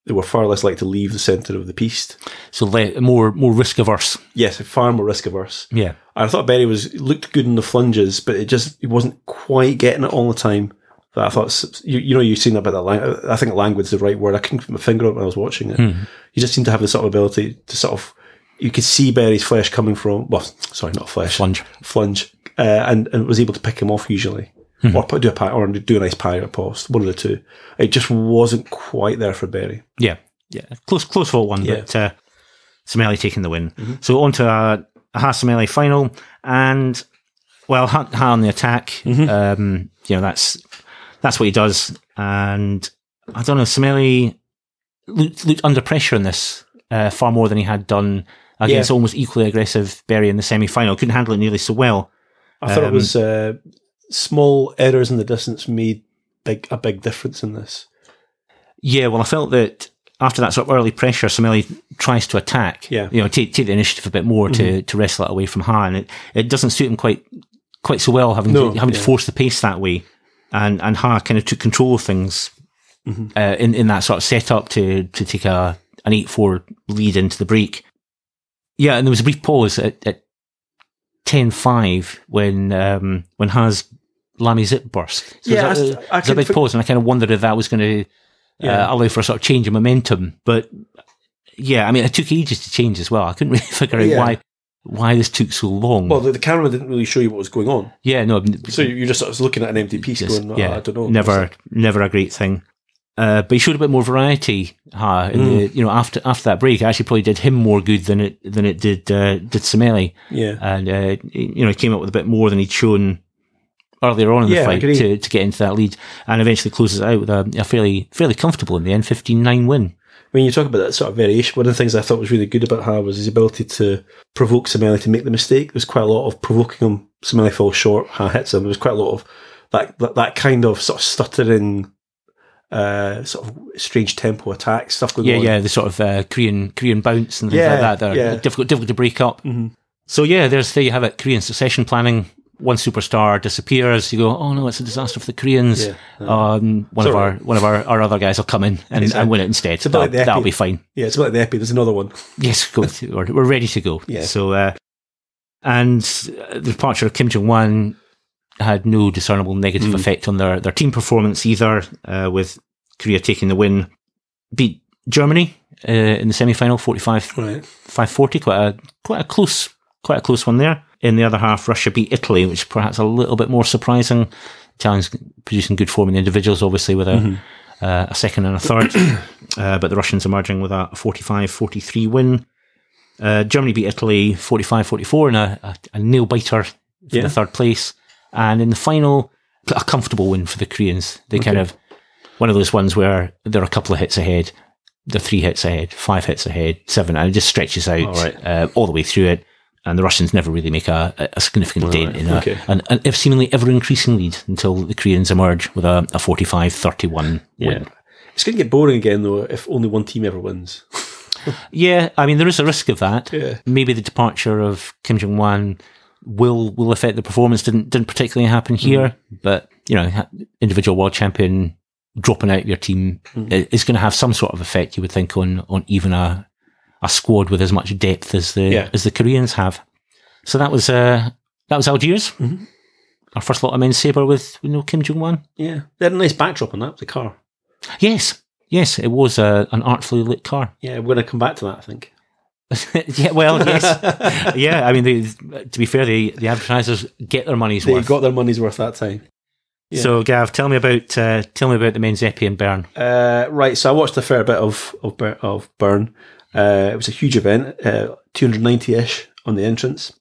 They were far less like to leave the centre of the piece. so le- more more risk averse. Yes, far more risk averse. Yeah, And I thought Berrè was looked good in the flunges, but it just he wasn't quite getting it all the time. That I thought you, you know you've seen that about that. Lang- I think language's the right word. I couldn't put my finger on it when I was watching it. Hmm. He just seemed to have the sort of ability to sort of you could see Berrè's flèche coming from. Well, sorry, not flèche, Flunge. flunge, uh, and and was able to pick him off usually, Hmm. or put, do a pie, or do a nice or post. One of the two. It just wasn't quite there for Berrè. yeah, yeah. Close close fought one, Yeah. but uh, Samele taking the win. So on to a, a Ha final, and well, Ha, ha on the attack. Um, you know that's that's what he does, and I don't know. Samele looked, looked under pressure in this uh, far more than he had done against Yeah. almost equally aggressive Berrè in the semi final. Couldn't handle it nearly so well. I thought it Um, was uh, small errors in the distance made big a big difference in this. Yeah, well, I felt that after that sort of early pressure, Samele tries to attack. Yeah. you know, take take the initiative a bit more to to wrestle it away from Ha, and it, it doesn't suit him quite quite so well having No, to, having to force the pace that way, and and Ha kind of took control of things uh, in in that sort of setup to to take a an eight four lead into the break. Yeah, and there was a brief pause at, at 10-5 when um, when Ha's lamé Zip burst. So Yeah, was I- a, I there was a big fi- pause, and I kind of wondered if that was going to Yeah. uh, allow for a sort of change of momentum. But yeah, I mean, it took ages to change as well. I couldn't really figure out Yeah. why why this took so long. Well, the, the camera didn't really show you what was going on, yeah, no, so you're just sort of looking at an empty piece, just- going, oh, yeah, "I don't know." never, never a great thing. Uh, but he showed a bit more variety. Ha, in Mm. the, you know, after after that break, it actually probably did him more good than it than it did uh, did Samele, yeah, and uh, he- you know, he came up with a bit more than he'd shown earlier on in the Yeah, fight to, to get into that lead, and eventually closes it out with a, a fairly fairly comfortable in the end, 15-9 win. When you talk about that sort of variation, one of the things I thought was really good about Ha was his ability to provoke Samele to make the mistake. There's quite a lot of provoking him. Samele falls short, Ha hits him. There was quite a lot of that, that, that kind of sort of stuttering, uh, sort of strange tempo attack stuff going Yeah, on. yeah, the sort of uh, Korean Korean bounce and things Yeah, like that. They're yeah. difficult, difficult to break up. Mhm. So yeah, there's there you have it. Korean succession planning. One superstar disappears. You go, oh no, it's a disaster for the Koreans. Yeah. Um, one It's of our right. one of our, our other guys will come in and, Exactly. and win it instead. a bit like That'll, the that'll be fine. Yeah, it's like the épée. There's another one. Yes, go. we're, we're ready to go. Yeah. So, uh, and the departure of Kim Jung-hwan had no discernible negative Mm. effect on their, their team performance either. Uh, with Korea taking the win, beat Germany uh, in the semi final, 45 Right. 540. Quite a quite a close quite a close one there. In the other half, Russia beat Italy, which is perhaps a little bit more surprising. Italians producing good form in individuals, obviously, with a, Mm-hmm. uh, a second and a third. uh, but the Russians emerging with a 45 43 win. Uh, Germany beat Italy 45 44 in a, a, a nail biter for Yeah. the third place. And in the final, a comfortable win for the Koreans. They kind of, one of those ones where they're a couple of hits ahead, they're three hits ahead, five hits ahead, seven, and it just stretches out All right. uh, all the way through it. And the Russians never really make a, a significant dent in a, okay. an, an ever- seemingly ever increasing lead until the Koreans emerge with a, a 45 31 win. It's going to get boring again, though, if only one team ever wins. Yeah, I mean, there is a risk of that. Yeah. Maybe the departure of Kim Jung-hwan will will affect the performance. Didn't didn't particularly happen mm-hmm. here, but you know, individual world champion dropping out of your team mm-hmm. i- is going to have some sort of effect. You would think on on even a a squad with as much depth as the Yeah. as the Koreans have. So that was uh that was Algiers. Mhm. Our first lot of men's saber with you know Kim Jung-hwan. Yeah. They had a nice backdrop on that, the car. Yes, yes, it was uh, an artfully lit car. Yeah, we're going to come back to that, I think. yeah, well, yes, yeah. I mean, they, to be fair, the the advertisers get their money's worth. They worth. got their money's worth that time. yeah. So, Gav, tell me about uh, tell me about the men's épée in Bern. Uh, right, so I watched a fair bit of of, of Bern. Uh, it was a huge event, uh, 290-ish on the entrance.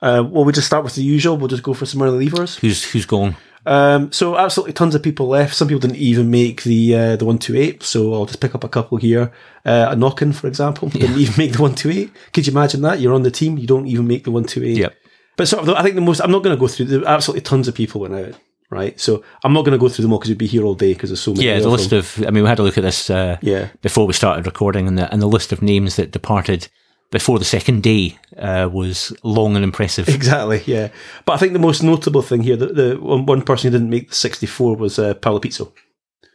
Uh, well, we just start with the usual. We'll just go for some early leavers. Who's who's going? Um, so absolutely tons of people left. Some people didn't even make the uh, the one two eight. So I'll just pick up a couple here. Uh, a knockin, for example, didn't even make the one two eight. Could you imagine that? You're on the team, you don't even make the one two eight. Yep. But sort of, I think the most. I'm not going to go through. The, absolutely tons of people went out. Right. So I'm not going to go through them all because we'd be here all day because there's so many. Yeah, the list them. of. I mean, we had a look at this uh, Yeah. before we started recording, and the and the list of names that departed before the second day uh, was long and impressive. Exactly, yeah. But I think the most notable thing here, the, the one, one person who didn't make the 64 was uh, Paolo Pizzo.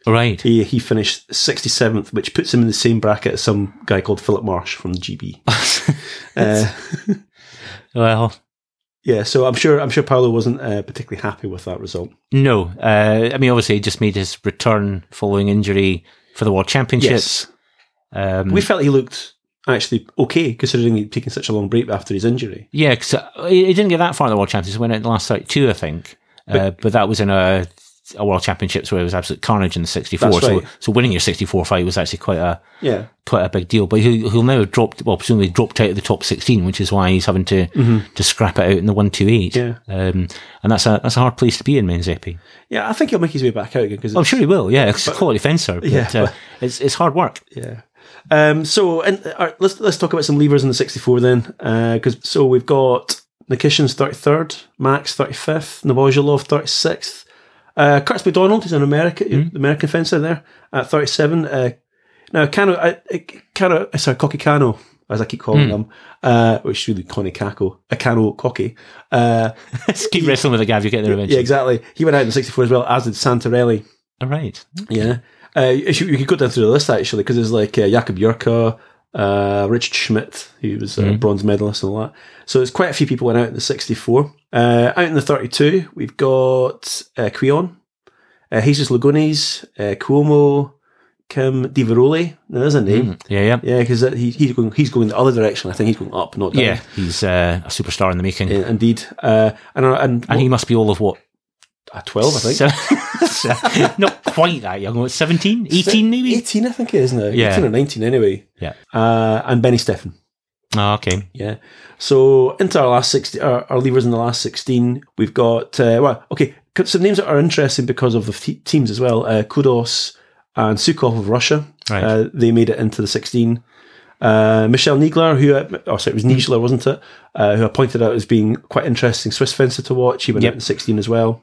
right. He he finished 67th, which puts him in the same bracket as some guy called Philip Marsh from the GB. uh, Well, yeah, so I'm sure I'm sure Paolo wasn't uh, particularly happy with that result. no. Uh, I mean, obviously, he just made his return following injury for the World Championships. Um, We felt he looked actually okay considering he'd taken such a long break after his injury. Yeah, because he he didn't get that far in the World Championships. He went out in the last 32, I think. But, uh, but that was in a, a World Championships where it was absolute carnage in the 64. That's So, right. so winning your 64 fight was actually quite a Yeah, quite a big deal. But he, he'll now have dropped, well, presumably dropped out of the top 16, which is why he's having to to scrap it out in the 128. Yeah. Um, and that's a that's a hard place to be in men's épée. yeah. I think he'll make his way back out again because Oh, I'm sure he will. Yeah, it's a quality fencer. But, Yeah, uh, it's it's hard work. Yeah. Um, so, and uh, let's let's talk about some levers in the 64 then, because so we've got Nikishin's 33rd, Max 35th, Novozhilov 36th, uh, Curtis McDowald is an American Hmm. American fencer there at 37. Uh, now, Kano, uh, uh, sorry, Koki Kano, as I keep calling Hmm. him, uh, which is really Connie Kako, a Kano Koki. Uh, keep wrestling with the Gav. You get there eventually. yeah, exactly. He went out in the 64 as well, as did Santarelli. All right. Yeah. Uh, you, you could go down through the list actually, because there's like uh, Jakob Jurka, uh, Richard Schmidt, who was a bronze medalist and all that. So there's quite a few people went out in the 64. Uh, out in the 32, we've got uh, Creon, uh, Jesus Lagunes, uh, Cuomo, Kim Di Veroli. Now, there's a name. Yeah, yeah. Yeah, because he, he's going he's going the other direction. I think he's going up, not down. Yeah, he's uh, a superstar in the making. Yeah, indeed. Uh, and and, And he must be all of what? Uh, 12, I think. So, not quite that young. What, 17? 18 maybe? 18, I think it is now. Yeah. 18 or 19 anyway. Yeah. Uh, and Benny Steffen. Oh, okay. Yeah. So into our last 16, our, our levers in the last sixteen, we've got uh, well, okay, some names that are interesting because of the te- teams as well. Uh, Khodos and Sukhov of Russia. Right. Uh, they made it into the 16. Uh, Michelle Niggeler, who, uh, oh, sorry, it was Niggeler, wasn't it? Uh, who I pointed out as being quite interesting Swiss fencer to watch. He went Yep. out in 16 as well.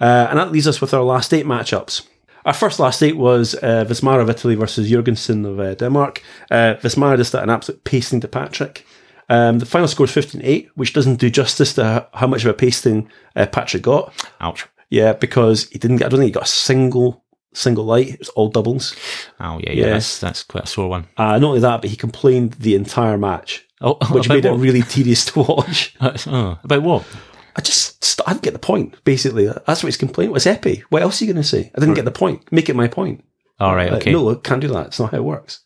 Uh, and that leaves us with our last eight matchups. Our first last eight was uh, Vismara of Italy versus Jørgensen of uh, Denmark. Uh, Vismara just an absolute pasting to Patrick. Um, the final score is 15 8, which doesn't do justice to how much of a pasting uh, Patrick got. Ouch. Yeah, because he didn't get, I don't think he got a single single light. It was all doubles. Oh yeah, yeah. Yeah. That's that's quite a sore one. Uh, not only that, but he complained the entire match, Oh, which made it really tedious to watch. oh, about what? I just, st- I didn't get the point, basically. That's what his complaint was. Épée, what else are you going to say? I didn't get the point. Make it my point. All right, Uh, okay. no, can't do that. It's not how it works.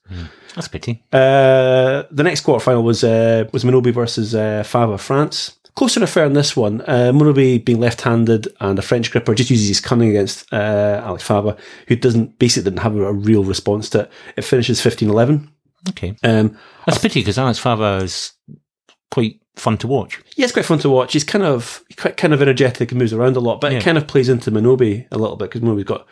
That's pity. Uh, the next quarterfinal was uh, was Minobe versus uh, Fava France. Closer affair in this one. Uh, Minobe being left-handed and a French gripper just uses his cunning against uh, Alex Fava, who doesn't basically didn't have a, real response to it. It finishes 15-11. Okay, Um, that's a pity because Alex Fava is quite fun to watch. yeah, it's quite fun to watch. He's kind of quite kind of energetic and moves around a lot, but Yeah. it kind of plays into Minobe a little bit because Minobe's got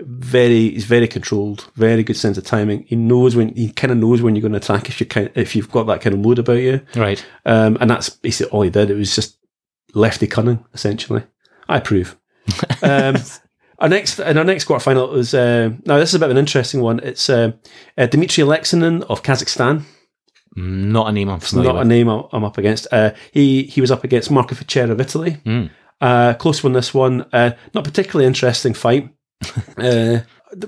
very he's very controlled, very good sense of timing. He knows when he kind of knows when you're going to attack if you kind if you've got that kind of mood about you. Right. Um, and that's basically all he did. It was just lefty cunning, essentially. I approve. um, our next, in our next quarterfinal was uh, now this is a bit of an interesting one. It's uh, uh, Dmitry Alexanin of Kazakhstan. Not a name I'm familiar Not a name I'm I'm up against. Uh, he he was up against Marco Fichera of Italy. Mm. Uh, close one. This one, uh, not particularly interesting fight. uh,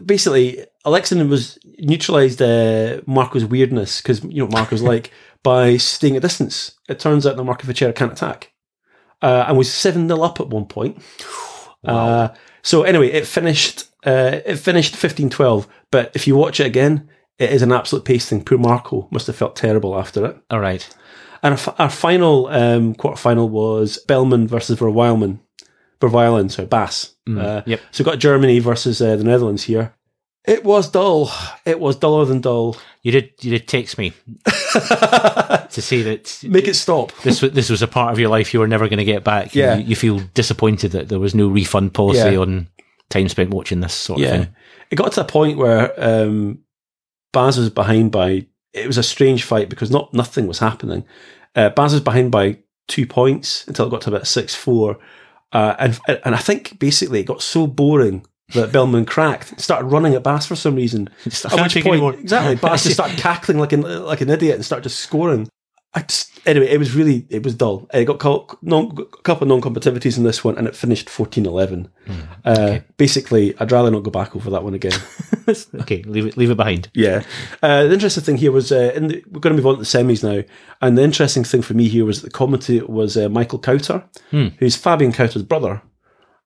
basically, Alexanin was neutralized uh, Marco's weirdness because you know what Marco's like by staying at distance. It turns out that Marco Fichera can't attack, uh, and was seven 0 up at one point. Uh, so anyway, it finished. Uh, it finished 15-12, But if you watch it again, it is an absolute pasting. Poor Marco must have felt terrible after it. All right. And our, our final um, quarterfinal was Bellman versus Verwijlen. Verwijlen, sorry, Bas. Uh, Yep. So we've got Germany versus uh, the Netherlands here. It was dull. It was duller than dull. You did. You did text me to say that Make it stop. this was this was a part of your life you were never going to get back. Yeah. You, you feel disappointed that there was no refund policy Yeah. on time spent watching this sort of thing. It got to a point where um, Bas was behind by. It was a strange fight because not nothing was happening. Uh, Bas was behind by two points until it got to about six four, uh, and and I think basically it got so boring that Bellman cracked, started running at Bas for some reason. At which point, anymore. exactly, Bas just started cackling like an like an idiot and started just scoring. I just anyway, it was really it was dull. It got caught, non, a couple of non-competitivities in this one, and it finished 14-11. Uh, Basically, I'd rather not go back over that one again. okay, leave it leave it behind. Yeah. Uh, the interesting thing here was uh, in the, we're going to move on to the semis now, and the interesting thing for me here was that the commentator was uh, Michael Kauter, who's Fabian Kauter's brother.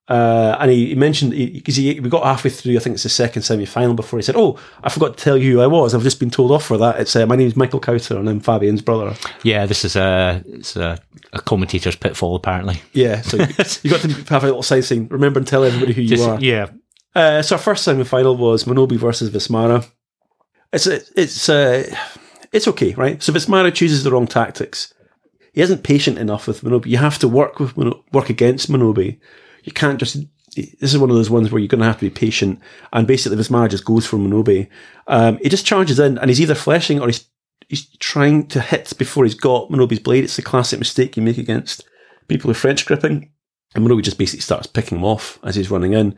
Uh, and he, he mentioned because he, we got halfway through, I think it's the second semi final before he said, "Oh, I forgot to tell you who I was. I've just been told off for that. It's uh, my name is Michael Kauter, and I'm Fabian's brother." Yeah, this is a it's a, a commentator's pitfall apparently. Yeah, so you, you got to have a little sign saying, "Remember and tell everybody who you Just- are." yeah, Uh, so our first semi final was Minobe versus Vismara. It's it's uh, it's okay, right? So Vismara chooses the wrong tactics. He isn't patient enough with Minobe. You have to work with work against Minobe. You can't just. This is one of those ones where you're going to have to be patient. And basically, Vismara just goes for Minobe. Um, he just charges in, and he's either fleshing or he's he's trying to hit before he's got Minobe's blade. It's the classic mistake you make against people who are French gripping. And Minobe just basically starts picking him off as he's running in.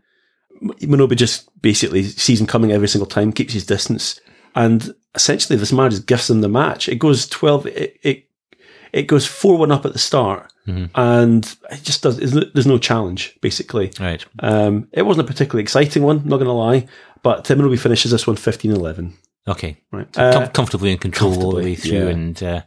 Minobe just basically sees him coming every single time, keeps his distance, and essentially this man just gifts him the match. It goes twelve. It it, it goes four one up at the start, and it just does. there's no- challenge basically. right. Um, it wasn't a particularly exciting one, not going to lie, but Tim Minobe finishes this one 15-11. Okay, Right. Com- Uh, comfortably in control all the way through, yeah. and uh,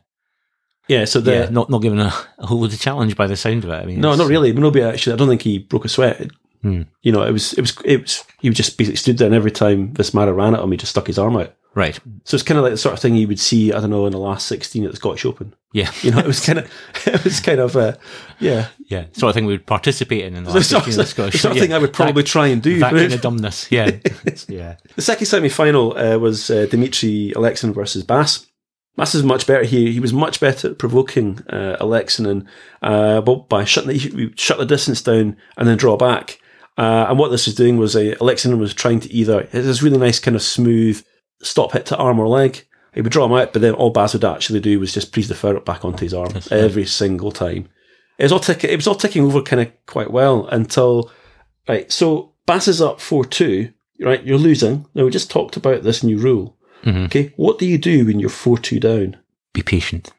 yeah. So the yeah, not not given a, a whole lot of challenge by the sound of it. I mean, no, not really. Minobe actually, I don't think he broke a sweat. Hmm. You know, it was it was it was he just basically stood there, and every time this matter ran at him, he just stuck his arm out. Right. So it's kind of like the sort of thing you would see, I don't know, in the last sixteen at the Scottish Open. Yeah. You know, it was kind of, it was kind of, uh, yeah, Yeah. Sort of thing we would participate in in the last sort, 15 of, of the Scottish. the sort of yeah. thing I would probably try and do. that, kind of dumbness. Yeah. yeah. The second semi final uh, was uh, Dimitri Alexin versus Bas. Bas is much better here. He was much better at provoking uh, Alexin and uh, but by shutting the, shut the distance down and then draw back. Uh, and what this was doing was uh, Alexander was trying to either, it's this really nice kind of smooth stop hit to arm or leg. He would draw him out, but then all Bas would actually do was just please defer it back onto his arm That's every single time. It was all tick- it was all ticking over kind of quite well until right. So Bas is up four two. Right, you're losing. Now we just talked about this new rule. Mhm. Okay, what do you do when you're four two down? Be patient.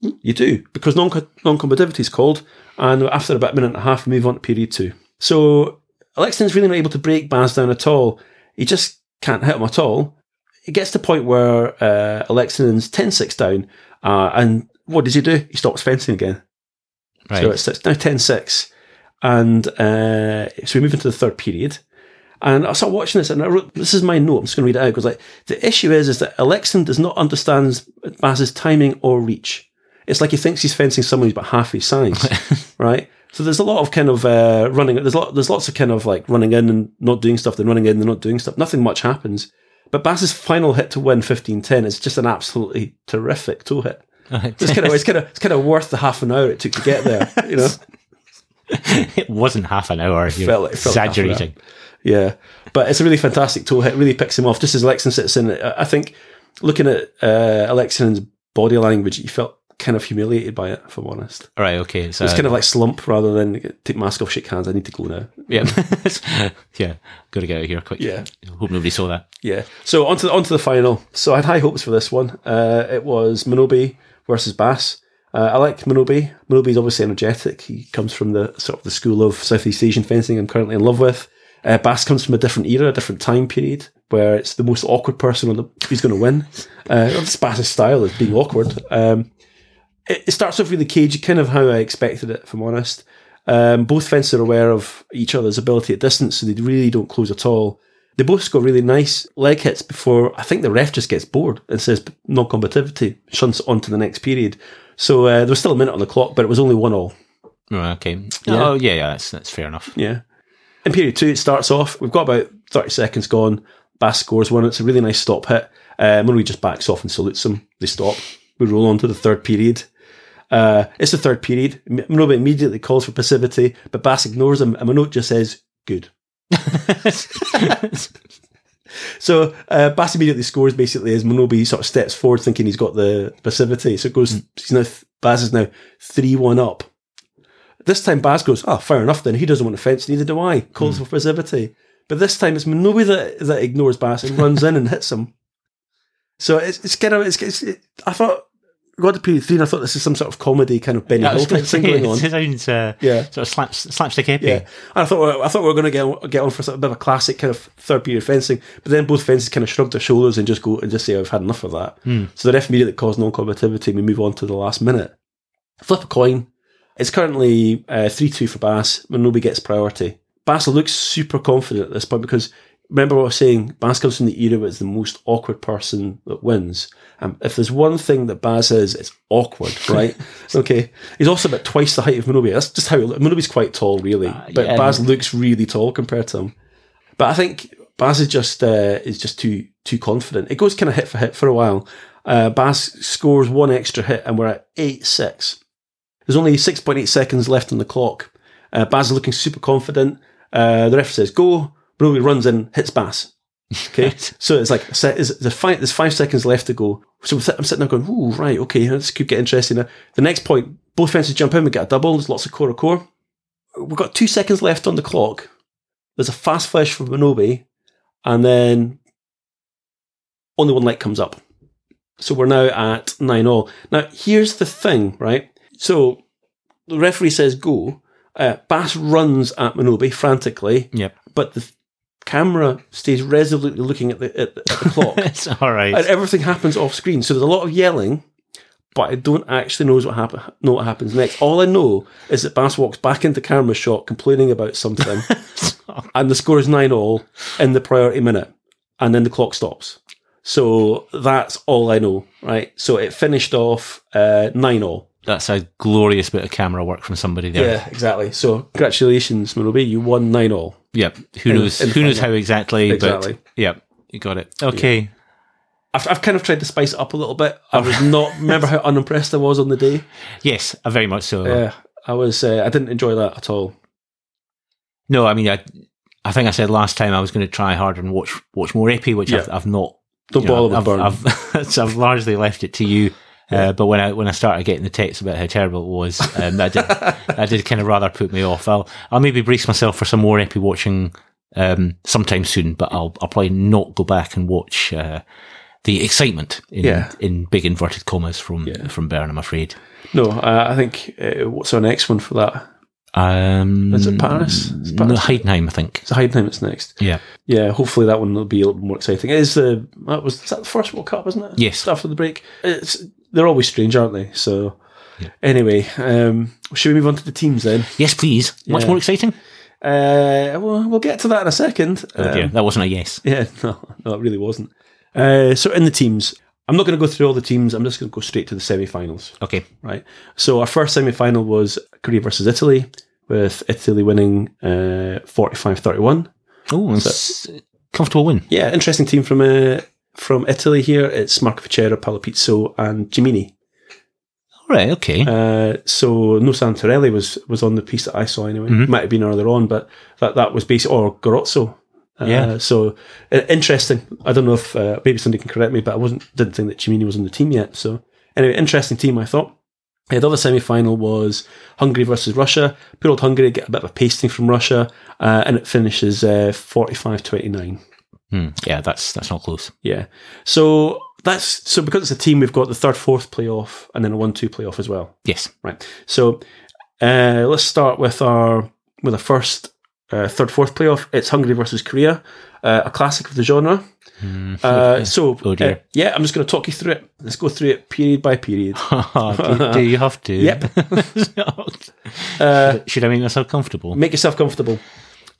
You do because non combativity is called, and after about a minute and a half, we move on to period two. So Alexton's really not able to break Bas down at all. He just can't hit him at all. It gets to the point where uh, Alexton's 10-6 down, uh, and what does he do? He stops fencing again. Right. So it's, it's now 10 6. And uh, so we move into the third period. And I started watching this, and I wrote, this is my note. I'm just going to read it out because, like, the issue is, is that Alexon does not understand Bas's timing or reach. It's like he thinks he's fencing someone who's about half his size, right? So there's a lot of kind of uh, running. There's lot, there's lots of kind of like running in and not doing stuff, then running in and not doing stuff. Nothing much happens. But Bas's final hit to win 15-10 is just an absolutely terrific toe hit. It's kind of it's kind of it's kind of worth the half an hour it took to get there. You know. it wasn't half an hour. You're Felt like- felt like hour. exaggerating. Yeah, but it's a really fantastic toe hit. Really picks him off. Just as Alexin sits in, I I think looking at uh, Alexin's body language, he felt kind of humiliated by it. If I'm honest, Right. Okay. So it's kind of like slump rather than take mask off, shake hands. I need to go now. yeah, yeah. Got to get out of here quick. Yeah. Hope nobody saw that. Yeah. So onto the, onto the final. So I had high hopes for this one. Uh, it was Minobe versus Bas. Uh, I like Minobe. Minobe's obviously energetic. He comes from the sort of the school of Southeast Asian fencing I'm currently in love with. Uh, Bas comes from a different era, a different time period, where it's the most awkward person on the who's going to win. Uh, Bas's style is being awkward. Um, it, it starts off really cage, kind of how I expected it, if I'm honest. Um, both fences are aware of each other's ability at distance, so they really don't close at all. They both score really nice leg hits before I think the ref just gets bored and says non combativity, shunts on to the next period. So uh, there was still a minute on the clock, but it was only one all. Right, okay. Yeah. Oh yeah, yeah. That's that's fair enough. Yeah. In period two, it starts off. We've got about 30 seconds gone. Bas scores one. It's a really nice stop hit. Uh, Murray just backs off and salutes them. They stop. We roll on to the third period. Uh, it's the third period. M- immediately calls for passivity, but Bas ignores him, and Minot just says, good. So uh, Bas immediately scores basically as Minobe sort of steps forward thinking he's got the passivity. So it goes, he's now, Bas is now 3 1 up. This time Bas goes, oh, fair enough then. He doesn't want to fence, neither do I. Calls for passivity. But this time it's Minobe that, that ignores Bas and runs in and hits him. So it's, it's kind of, it's, it's it, I thought, got to period three and I thought this is some sort of comedy kind of Benny was Hill type thing going on. It sounds uh, Yeah. sort of slaps, slapstick épée. Yeah, and I thought I thought we were going to get on, get on for sort of a bit of a classic kind of third period fencing, but then both fences kind of shrug their shoulders and just go and just say I've had enough of that. So the ref immediately caused non-combativity. and We move on to the last minute. Flip a coin. It's currently uh, three two for Bas. Minobe gets priority. Bas looks super confident at this point because remember what I was saying. Bas comes from the era where it's the most awkward person that wins. Um, if there's one thing that Bas is, it's awkward, right? okay. He's also about twice the height of Minobe. That's just how he looks. Minobe's quite tall, really, but yeah. Bas looks really tall compared to him. But I think Bas is just uh, is just too too confident. It goes kind of hit for hit for a while. Uh, Bas scores one extra hit, and we're at eight six. There's only six point eight seconds left on the clock. Uh, Bas is looking super confident. Uh, the ref says go. Minobe runs in, hits Bas. Okay, so it's like is- there's five, there's five seconds left to go. So I'm sitting there going, "Ooh, right, okay, this could get interesting." Now, the next point, both fences jump in, we get a double. There's lots of core to core. We've got two seconds left on the clock. There's a fast flash from Minobe, and then only one light comes up. So we're now at nine all. Now here's the thing, right? So the referee says go. Uh, Bas runs at Minobe frantically, Yep. but the camera stays resolutely looking at the at, the- at the clock, it's all right. and everything happens off screen. So there's a lot of yelling, but I don't actually know what happen know what happens next. All I know is that Bas walks back into camera shot, complaining about something, and the score is nine all in the priority minute, and then the clock stops. So that's all I know, right? So it finished off uh, nine all. That's a glorious bit of camera work from somebody there. Yeah, exactly. So congratulations, Minobe, you won nine all. Yep. Who In- knows? in who knows how exactly? Exactly. But yep, you got it. Okay. I've, I've kind of tried to spice it up a little bit. I was not remember how unimpressed I was on the day. Yes, uh, very much so. Yeah, I was. Uh, I didn't enjoy that at all. No, I mean, I, I think I said last time I was going to try harder and watch watch more épée, which I've, I've not. Don't you know, bother with Bern. I've, I've, so I've largely left it to you. Yeah. Uh, but when I when I started getting the texts about how terrible it was, um, that did that did kind of rather put me off. I'll I'll maybe brace myself for some more épée watching um, sometime soon, but I'll I'll probably not go back and watch uh, the excitement in Yeah. in big inverted commas from Yeah. from Bern. I'm afraid. No, uh, I think uh, what's our next one for that? Um, Is it Paris? Is No, Paris- Heidenheim, I think. It's Heidenheim. It's next. Yeah. Yeah, hopefully that one will be a little more exciting. It is the that was is that the first World Cup, isn't it? Yes. Just after the break. It's they're always strange, aren't they? So Yeah. anyway, um, should we move on to the teams then? Yes, please. Much more exciting. Uh, well, we'll get to that in a second. Oh Um, that wasn't a yes. Yeah, no, no, it really wasn't. Uh, so in the teams, I'm not going to go through all the teams. I'm just going to go straight to the semi-finals. Okay. Right. So our first semi-final was Korea versus Italy, with Italy winning uh, 45-31. Oh, a comfortable win. Yeah, interesting team from uh, from Italy here. It's Marco Fichera, Paolo Pizzo, and Cimini. All right. Okay. Uh, so no Santarelli was was on the piece that I saw anyway. Mhm. Might have been earlier on, but that that was basically or Garozzo. Uh, Yeah. So uh, interesting. I don't know if uh, maybe somebody can correct me, but I wasn't didn't think that Cimini was on the team yet. So anyway, interesting team. I thought. Uh, the other semi final was Hungary versus Russia. Poor old Hungary get a bit of a pasting from Russia, uh, and it finishes uh, 45-29. Hmm. Yeah, that's that's not close. Yeah. So that's so because it's a team, we've got the third, fourth playoff, and then a one-two playoff as well. Yes. Right. So uh, let's start with our with our first uh, third, fourth playoff. It's Hungary versus Korea, uh, a classic of the genre. Hmm. Uh, so Oh, uh, yeah, I'm just going to talk you through it. Let's go through it period by period. do, do you have to? Yep. Uh, Should I make myself comfortable? make yourself comfortable.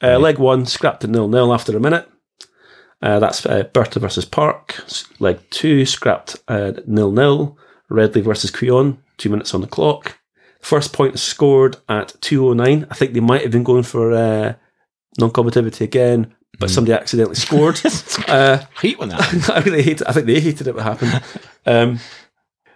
Uh, leg one scrapped to nil nil after a minute. Uh, that's uh, Berta versus Park. Leg two scrapped nil nil. Rédli versus Creon. Two minutes on the clock. First point scored at two oh nine. I think they might have been going for uh, non-combativity again, but somebody accidentally scored. uh, I hate when that. happens. I really hate. I think they hated it. What happened? Um,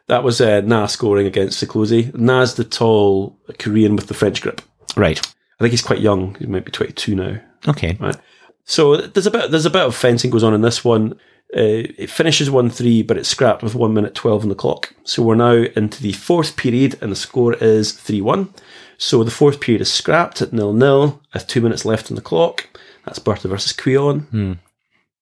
that was uh, Na scoring against Siklosi. Na's the tall Korean with the French grip. right. I think he's quite young. He might be 22 now. Okay. Right. So there's a bit there's a bit of fencing goes on in this one. Uh, it finishes one three, but it's scrapped with one minute twelve on the clock. So we're now into the fourth period, and the score is three one. So the fourth period is scrapped at nil nil, with two minutes left on the clock. That's Bertha versus Creon. Hmm.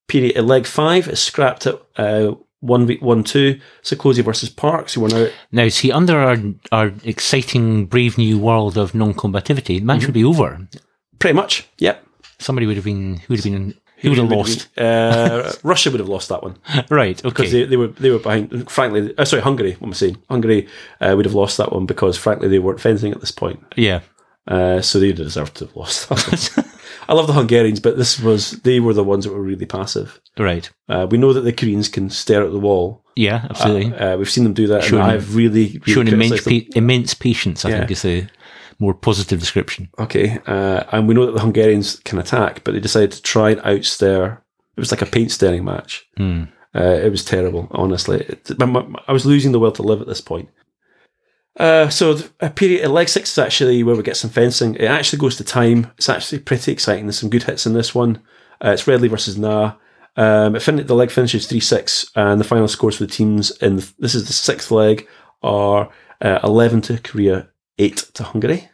Period at leg five is scrapped at uh, one v- one two. Siklosi versus Park. So we're now Now, see, under our our exciting, brave new world of non-combativity, the match Mm-hmm. would be over. pretty much. Yep. Somebody would have been who would have been who would have lost. Uh, Russia would have lost that one. right. because they, they were they were behind. Frankly, uh, sorry, Hungary. What am I saying? Hungary uh, would have lost that one because, frankly, they weren't fencing at this point. yeah. Uh, so they deserved to have lost that. one. I love the Hungarians, but this was they were the ones that were really passive. Right. Uh, we know that the Koreans can stare at the wall. Yeah. Absolutely. Uh, we've seen them do that, Showing- and I've really, really Showing immense pa- immense patience. I Yeah. think is the more positive description. Okay, uh, and we know that the Hungarians can attack, but they decided to try and outstare. It was like a paint staring match. Hmm. Uh, it was terrible, honestly. It, my, my, I was losing the will to live at this point. Uh, so a period at leg six is actually where we get some fencing. It actually goes to time. It's actually pretty exciting. There's some good hits in this one. Uh, it's Rédli versus Na. Um, it fin- the leg finishes three six, and the final scores for the teams in the, this is the sixth leg are uh, eleven to Korea, eight to Hungary.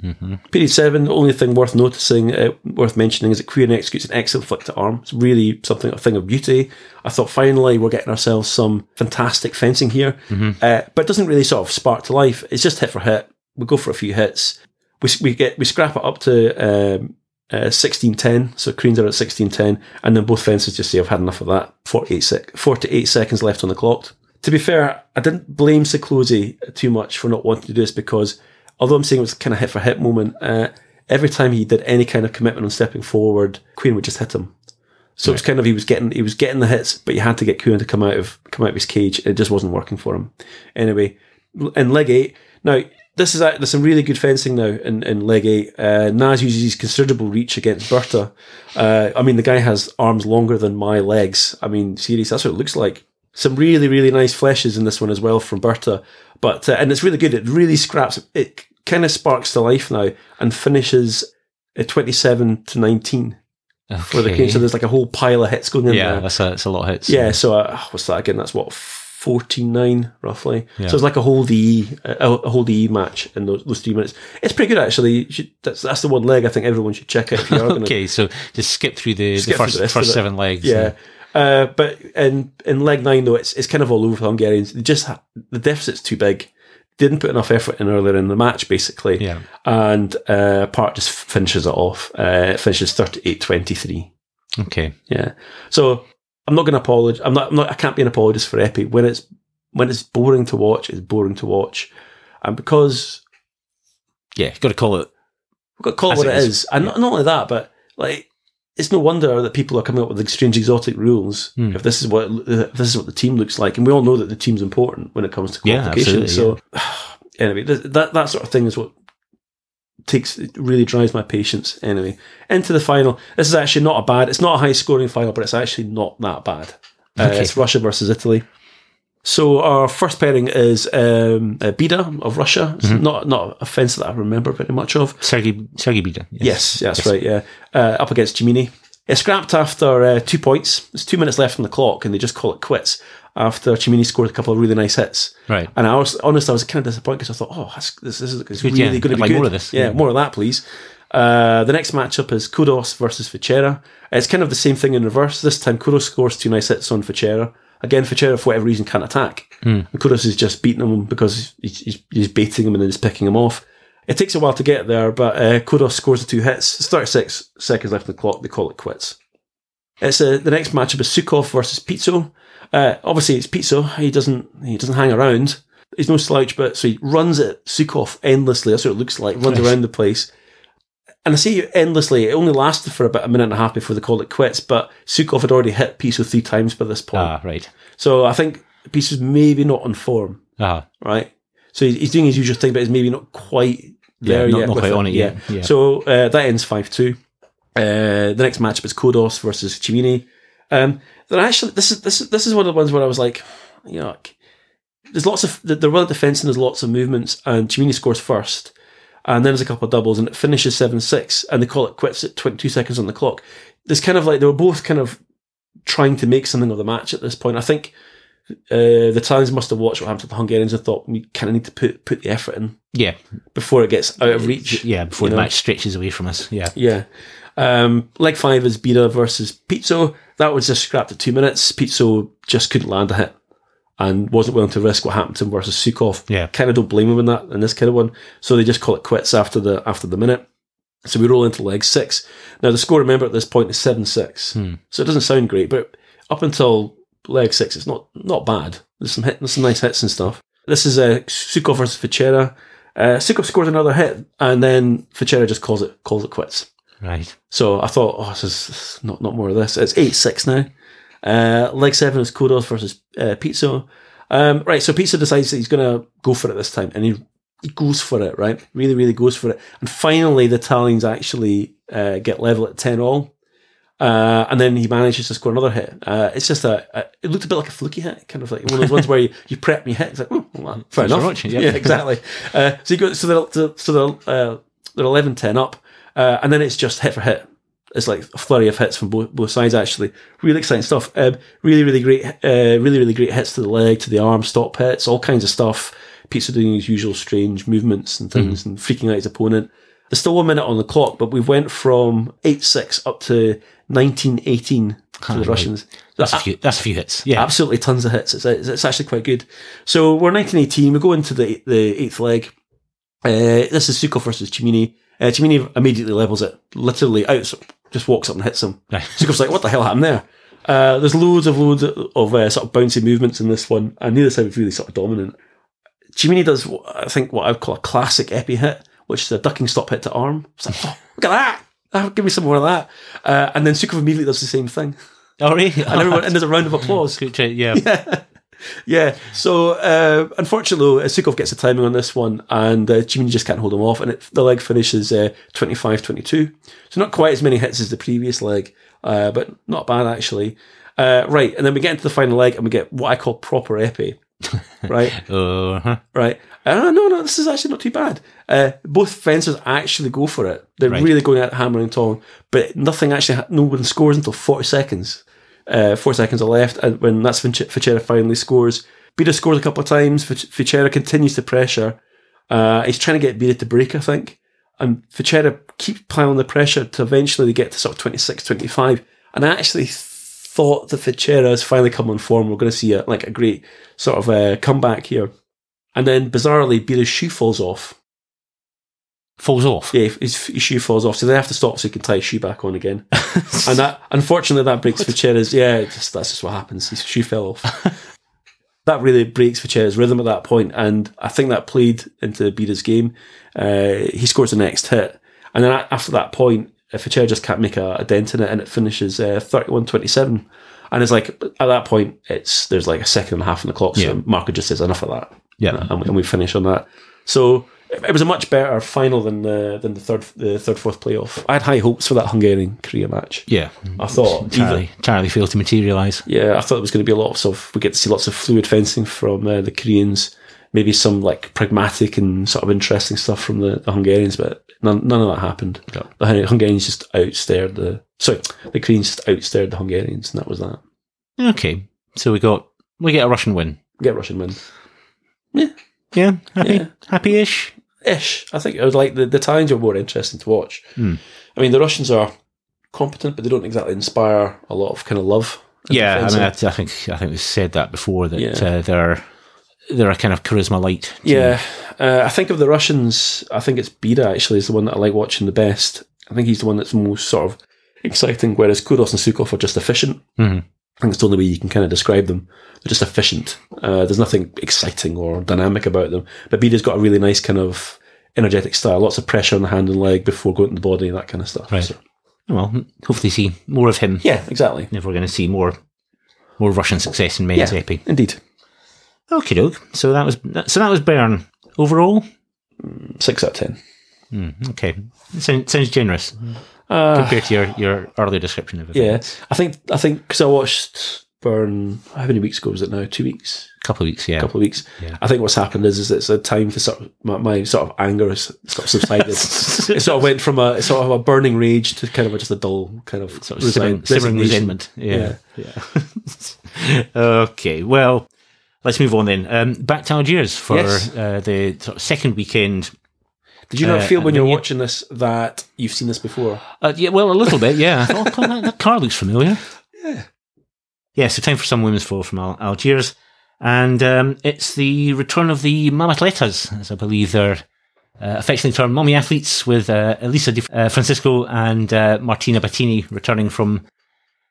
hmm Period seven. The only thing worth noticing, uh, worth mentioning, is that Queen executes an excellent flick to arm. It's really something, a thing of beauty. I thought finally we're getting ourselves some fantastic fencing here, uh, but it doesn't really sort of spark to life. It's just hit for hit. We go for a few hits. We we get we scrap it up to um, uh, sixteen ten. So Queens are at sixteen ten, and then both fences just say I've had enough of that. 48 sec- 48 seconds left on the clock. To be fair, I didn't blame Siklosi too much for not wanting to do this because although I'm saying it was kind of hit for hit moment, uh, every time he did any kind of commitment on stepping forward, Queen would just hit him. So it was kind of he was getting he was getting the hits, but you had to get Queen to come out of come out of his cage. It just wasn't working for him. Anyway, in leg eight, now this is there's some really good fencing now in, in leg eight. Uh, Naz uses his considerable reach against Berta. Uh, I mean, the guy has arms longer than my legs. I mean, serious, that's what it looks like. Some really, really nice flèches in this one as well from Berta. But, uh, and it's really good. It really scraps, it kind of sparks to life now and finishes uh, 27 to 19 for the Okay. Kane. So there's like a whole pile of hits going in yeah, there. that's a, that's a lot of hits. Yeah, so uh, what's that again? That's what fourteen nine roughly. Yeah. So it's like a whole DE, a, a whole DE match in those, those three minutes. It's pretty good actually. You should, that's that's the one leg I think everyone should check out if you are going to. Okay, so just skip through the, Skip the through first the first seven legs. Yeah. Uh, but in in leg nine though, it's it's kind of all over for Hungarians. They just the deficit's too big. Didn't put enough effort in earlier in the match, basically. Yeah. And uh, Park just finishes it off. Uh, it finishes 38-23. Okay. Yeah. So I'm not going to apologize. I'm not, I'm not. I can't be an apologist for épée when it's when it's boring to watch. It's boring to watch, and because Yeah, got to call it. we've got to call it what it is. is, and not, not only that, but like it's no wonder that people are coming up with strange exotic rules. Hmm. If this is what if this is what the team looks like, and we all know that the team's important when it comes to Yeah, qualification. absolutely, so anyway, that that sort of thing is what takes it really drives my patience. Anyway, into the final. This is actually not a bad. It's not a high scoring final, but it's actually not that bad. Uh, It's Russia versus Italy. So our first pairing is um, uh, Bida of Russia. It's Mm-hmm. not not a fence that I remember very much of. Sergey Sergey Bida. Yes, that's right. Yeah, uh, up against Cimini. It's scrapped after uh, two points. There's two minutes left on the clock, and they just call it quits after Cimini scored a couple of really nice hits. Right. And I was honest, I was kind of disappointed because I thought, oh, this, this is Good, really yeah. going to be like good. more of this. Yeah, Yeah. more of that, please. Uh, the next matchup is Khodos versus Fichera. It's kind of the same thing in reverse. This time, Khodos scores two nice hits on Fichera. Again, Fichera, for whatever reason, can't attack. And Khodos is just beating him because he's, he's, he's baiting him and then he's picking him off. It takes a while to get there, but uh, Khodos scores the two hits. It's 36 seconds left on the clock. They call it quits. It's uh, the next matchup is Sukhov versus Pizzo. Uh, obviously, it's Pizzo. He doesn't he doesn't hang around. He's no slouch, but so he runs at Sukhov endlessly. That's what it looks like. Runs around the place. And I say endlessly. It only lasted for about a minute and a half before they called it quits. But Sukhov had already hit Pizzo three times by this point. Ah, right. So I think Pizzo's maybe not on form, Ah, right? So he's, doing his usual thing, but he's maybe not quite yeah, there not, yet. not quite on it yet. Yeah. so uh, that ends 5 2. Uh, the next matchup is Khodos versus Cimini. Um, then actually, this is this is this is one of the ones where I was like, like, there's lots of they're well defense and there's lots of movements, and Cimini scores first, and then there's a couple of doubles, and it finishes seven six, and they call it quits at 22 seconds on the clock. There's kind of like they were both kind of trying to make something of the match at this point. I think uh, the Italians must have watched what happened to the Hungarians and thought we kind of need to put put the effort in yeah. before it gets out of reach. Yeah, before the know? match stretches away from us. Yeah. Yeah. Um, leg five is Bida versus Pizzo. That was just scrapped at two minutes. Pizzo just couldn't land a hit and wasn't willing to risk what happened to him versus Sukhov. Yeah. Kind of don't blame him in that in this kind of one. So they just call it quits after the after the minute. So we roll into leg six. Now the score, remember, at this point is seven six. Hmm. So it doesn't sound great, but up until leg six, it's not not bad. There's some hit, there's some nice hits and stuff. This is uh, Sukhov versus Fichera. Uh, Sukhov scores another hit, and then Fichera just calls it calls it quits. Right. So I thought, oh, this this is not not more of this. It's eight six now. Uh, leg seven is Khodos versus uh, Pizzo. Um, right, so Pizzo decides that he's going to go for it this time, and he he goes for it. Right, really, really goes for it. And finally, the Italians actually uh, get level at ten all. Uh, and then he manages to score another hit. Uh, it's just a, a, it looked a bit like a fluky hit, kind of like one of those ones where you, you prep and you hit. It's like, oh, well, fair Thanks enough. much, yeah. Yeah, exactly. Uh, so you go, so they're, so they're, uh, they're 11 10 up, uh, and then it's just hit for hit. It's like a flurry of hits from both, both sides, actually. Really exciting stuff. Um, really, really great, uh, really, really great hits to the leg, to the arm, stop hits, all kinds of stuff. Pizzo doing his usual strange movements and things and freaking out his opponent. There's still one minute on the clock, but we went from 8 6 up to 19 18 to the. Russians. That's a few. That's a few hits. Yeah. Absolutely tons of hits. It's, it's, it's actually quite good. So we're 1918. We go into the the eighth leg. Uh, this is Sukhov versus Cimini. Uh, Cimini immediately levels it, literally out, just walks up and hits him. Right. Sukhov's like, what the hell happened there? Uh, there's loads of loads of uh, sort of bouncy movements in this one, and neither side was really sort of dominant. Cimini does, I think, what I'd call a classic épée hit, which is a ducking stop hit to arm. It's like, oh, look at that! Oh, give me some more of that. Uh, and then Sukov immediately does the same thing. Oh, really? And, everyone, and there's a round of applause. Try, yeah. Yeah. So uh, unfortunately, Sukhov gets the timing on this one, and uh, Cimini just can't hold him off, and it, the leg finishes uh, 25-22. So not quite as many hits as the previous leg, uh, but not bad actually. Uh, right, and then we get into the final leg, and we get what I call proper épée. right? Uh-huh. right? Uh, no, no, this is actually not too bad. Uh, both fencers actually go for it. They're Right. really going at hammer and tong, but nothing actually, ha- no one scores until 40 seconds. Uh, four seconds are left, and when that's when Fichera finally scores. Bida scores a couple of times. Fich- Fichera continues to pressure. Uh, he's trying to get Bida to break, I think. And Fichera keeps piling the pressure to eventually they get to sort of 26, 25. And I actually thought that Fichera has finally come on form. We're going to see a, like a great sort of uh, comeback here. And then bizarrely, Bida's shoe falls off. Falls off. Yeah, his, his shoe falls off, so they have to stop so he can tie his shoe back on again. and that, unfortunately, that breaks Fichera's. Yeah, just, that's just what happens. His shoe fell off. that really breaks Fichera's rhythm at that point, and I think that played into Bida's game. Uh, he scores the next hit, and then after that point, uh, Fichera just can't make a, a dent in it, and it finishes uh, 31-27. And it's like at that point, it's there's like a second and a half on the clock, so Yeah. Marco just says enough of that Yeah. and we, and we finish on that. So it was a much better final than the than the third the third fourth playoff. I had high hopes for that Hungarian Korea match. Yeah. I thought Entirely, entirely failed to materialise. yeah, I thought it was going to be a lot of we get to see lots of fluid fencing from uh, the Koreans, maybe some like pragmatic and sort of interesting stuff from the, the Hungarians, but none, none of that happened. No. The Hungarians just outstared the sorry, the Koreans just outstared the Hungarians, and that was that. Okay. So we got we get a Russian win. Get Russian win. Yeah. Happy Yeah. happy-ish. Ish. I think it was like the, the Italians are more interesting to watch. Hmm. I mean, the Russians are competent, but they don't exactly inspire a lot of kind of love. Yeah, I mean, I, I think I think we said that before that Yeah. uh, they're they're a kind of charisma light. team. yeah. Uh, I think of the Russians, I think it's Bida actually is the one that I like watching the best. I think he's the one that's most sort of exciting, whereas Khodos and Sukhov are just efficient. Mhm. I think it's the only way you can kind of describe them. They're just efficient. Uh, there's nothing exciting or dynamic about them. But Bida's got a really nice kind of energetic style. Lots of pressure on the hand and leg before going to the body, that kind of stuff. Right. So- Well, hopefully see more of him. yeah, exactly. If we're going to see more more Russian success in men's Yeah. épée. Indeed. Okay, doke. So that was so that was Bern overall. Six out of ten. Mm, okay, sounds, sounds generous Uh, compared to your, your earlier description of it. yeah, I think I think because I watched Bern. How many weeks ago was it now? Two weeks, a couple of weeks. Yeah, a couple of weeks. Yeah. I think what's happened is, is it's a time for sort of my, my sort of anger has sort of subsided. it sort of went from a sort of a burning rage to kind of a, just a dull kind of sort of simmering, resign- simmering resignation. resentment. Yeah, yeah. okay, well, let's move on then. Um, back to Algiers for Yes. uh, the sort of second weekend. Did you not Uh, feel when you're you- watching this that you've seen this before? Uh, yeah, well, a little bit. Yeah, I thought, oh, that, that car looks familiar. Yeah. Yeah, so time for some women's foil from Al- Algiers. And um, it's the return of the Mamatletas, as I believe they're uh, affectionately termed mommy athletes, with uh, Elisa Di uh, Francisca and uh, Martina Batini returning from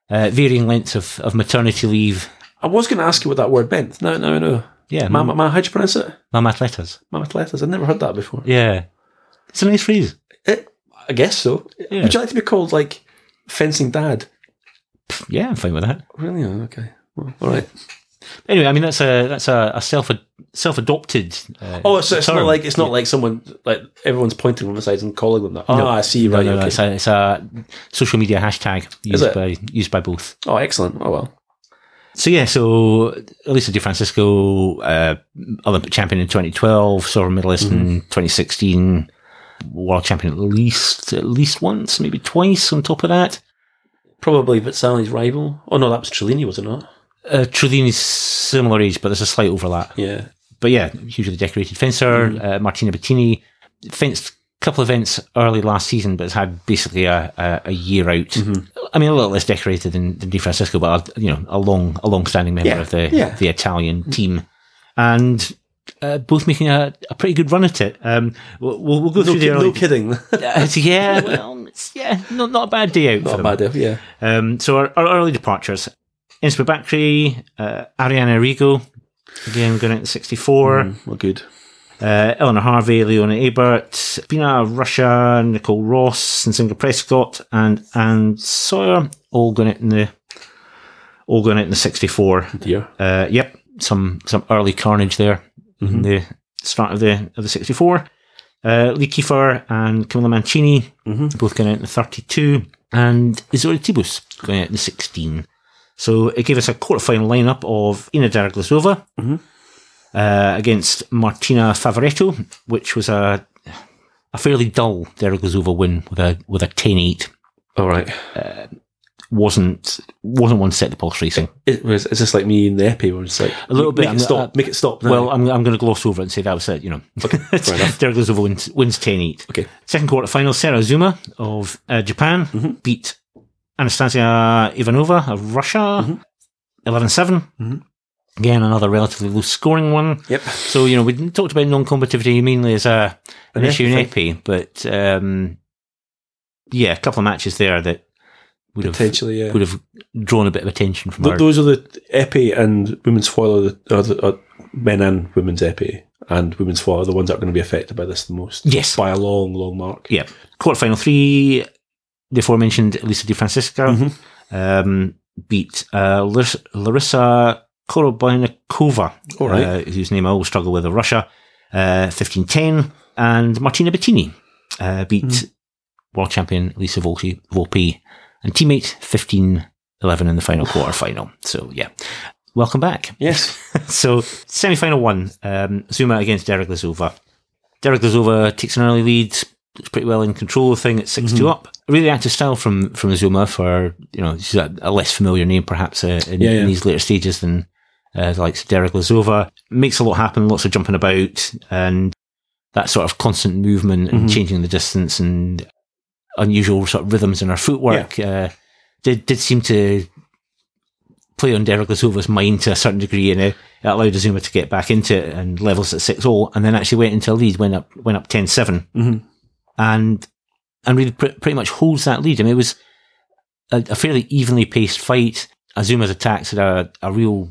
uh, varying lengths of, of maternity leave. I was going to ask you what that word meant. No, no, no. Yeah, Ma, ma, how'd you pronounce it? Mamatletas. Mamatletas. I've never heard that before. Yeah. It's a nice phrase. It, I guess so. Yeah. Would you like to be called like fencing dad? Yeah, I'm fine with that. Really? Oh, okay. Well, all right. Anyway, I mean that's a that's a, a self self adopted. Uh, Oh, so it's not like it's not like someone like everyone's pointing on the sides and calling them that. Oh, No. I see. Right. no, no, okay. it's, a, it's a social media hashtag used by used by both. oh, excellent. Oh well. So yeah, so Elisa Di Francisca, uh, Olympic champion in 2012, silver medalist Mm-hmm. in 2016, world champion at least at least once, maybe twice. On top of that, Probably Vezzali's rival. Oh no, that was Trillini, was it not? uh, Trillini's similar age, but there's a slight overlap. Yeah. But yeah, hugely decorated fencer. Mm. Uh, Martina Bettini fenced a couple of events early last season, but has had basically a, a, a year out. Mm-hmm. I mean, a little less decorated than, than Di Francisca, but a, you know, a long, a long-standing member Yeah, of the yeah. the Italian team, and uh, both making a, a pretty good run at it. Um, we'll, we'll, we'll go No, through the ki- early. no kidding. Uh, yeah, well, it's, yeah, not not a bad day out. for not a them. bad deal. Yeah. Um, so our, our early departures: Inès Boubakri, uh, Arianna Errigo, again going out in '64. Mm, well, good. Uh, Eleanor Harvey, Leonie Ebert, Bina Russia, Nicole Ross, and Singer Prescott, and Anne Sawyer, all going out in the all going out in the '64. Dear. Uh, yep, some some early carnage there in the start of the of the '64. Uh, Lee Kiefer and Camilla Mancini Mhm. both going out in the 32, and Ysaora Thibus going out in the 16. So it gave us a quarterfinal lineup of Inna Deriglazova, Mhm. uh, against Martina Favoretto, which was a a fairly dull Deriglazova win with a with a 10-8. All right. Wasn't wasn't one set the pulse racing. It was. It's just like me in the épée where it's like A little bit, Make I'm- it stop. uh, make it stop. Now. Well, I'm, I'm going to gloss over it and say that was it. You know, okay, fair enough. Wins wins 10-8. Okay. Second quarter final, Sera Azuma of uh, Japan Mm-hmm. beat Anastasia Ivanova of Russia 11 7. Mhm. Again, another relatively low scoring one. Yep. So, you know, we talked about non combativity mainly as a, an An issue in épée, but um, yeah, a couple of matches there that would have, Potentially, yeah. would have drawn a bit of attention from Th- those are the épée and women's foil are the, are the are men and women's épée and women's foil are the ones that are going to be affected by this the most. Yes. by a long, long mark. Yeah. Quarterfinal three, the aforementioned Lisa Di Francisca Mm-hmm. um, beat uh, Lar- Larisa Korobeynikova, All right. uh, whose name I always struggle with, of Russia, uh, 15-10. And Martina Bettini uh, beat Hmm. world champion Alice Volpi, Volpi and teammate 15-11 in the final quarter final. So, yeah. Welcome back. Yes. So, semi final one, um, Zuma against Deriglazova. Derek Glazova takes an early lead, looks pretty well in control of the thing at 6 Mm-hmm. 2 up. A really active style from, from Zuma for, you know, she's a, a less familiar name perhaps uh, in, Yeah, yeah. in these later stages than uh, of Deriglazova. Makes a lot happen, lots of jumping about, and that sort of constant movement and Mhm. changing the distance and unusual sort of rhythms in her footwork uh, did, did seem to play on Deriglazova's mind to a certain degree, and it, allowed Azuma to get back into it and levels at 6-0, and then actually went into a lead, went up went up 10-7, Mhm. and and really pr- pretty much holds that lead. I mean, it was a, a fairly evenly paced fight. Azuma's attacks had a, a real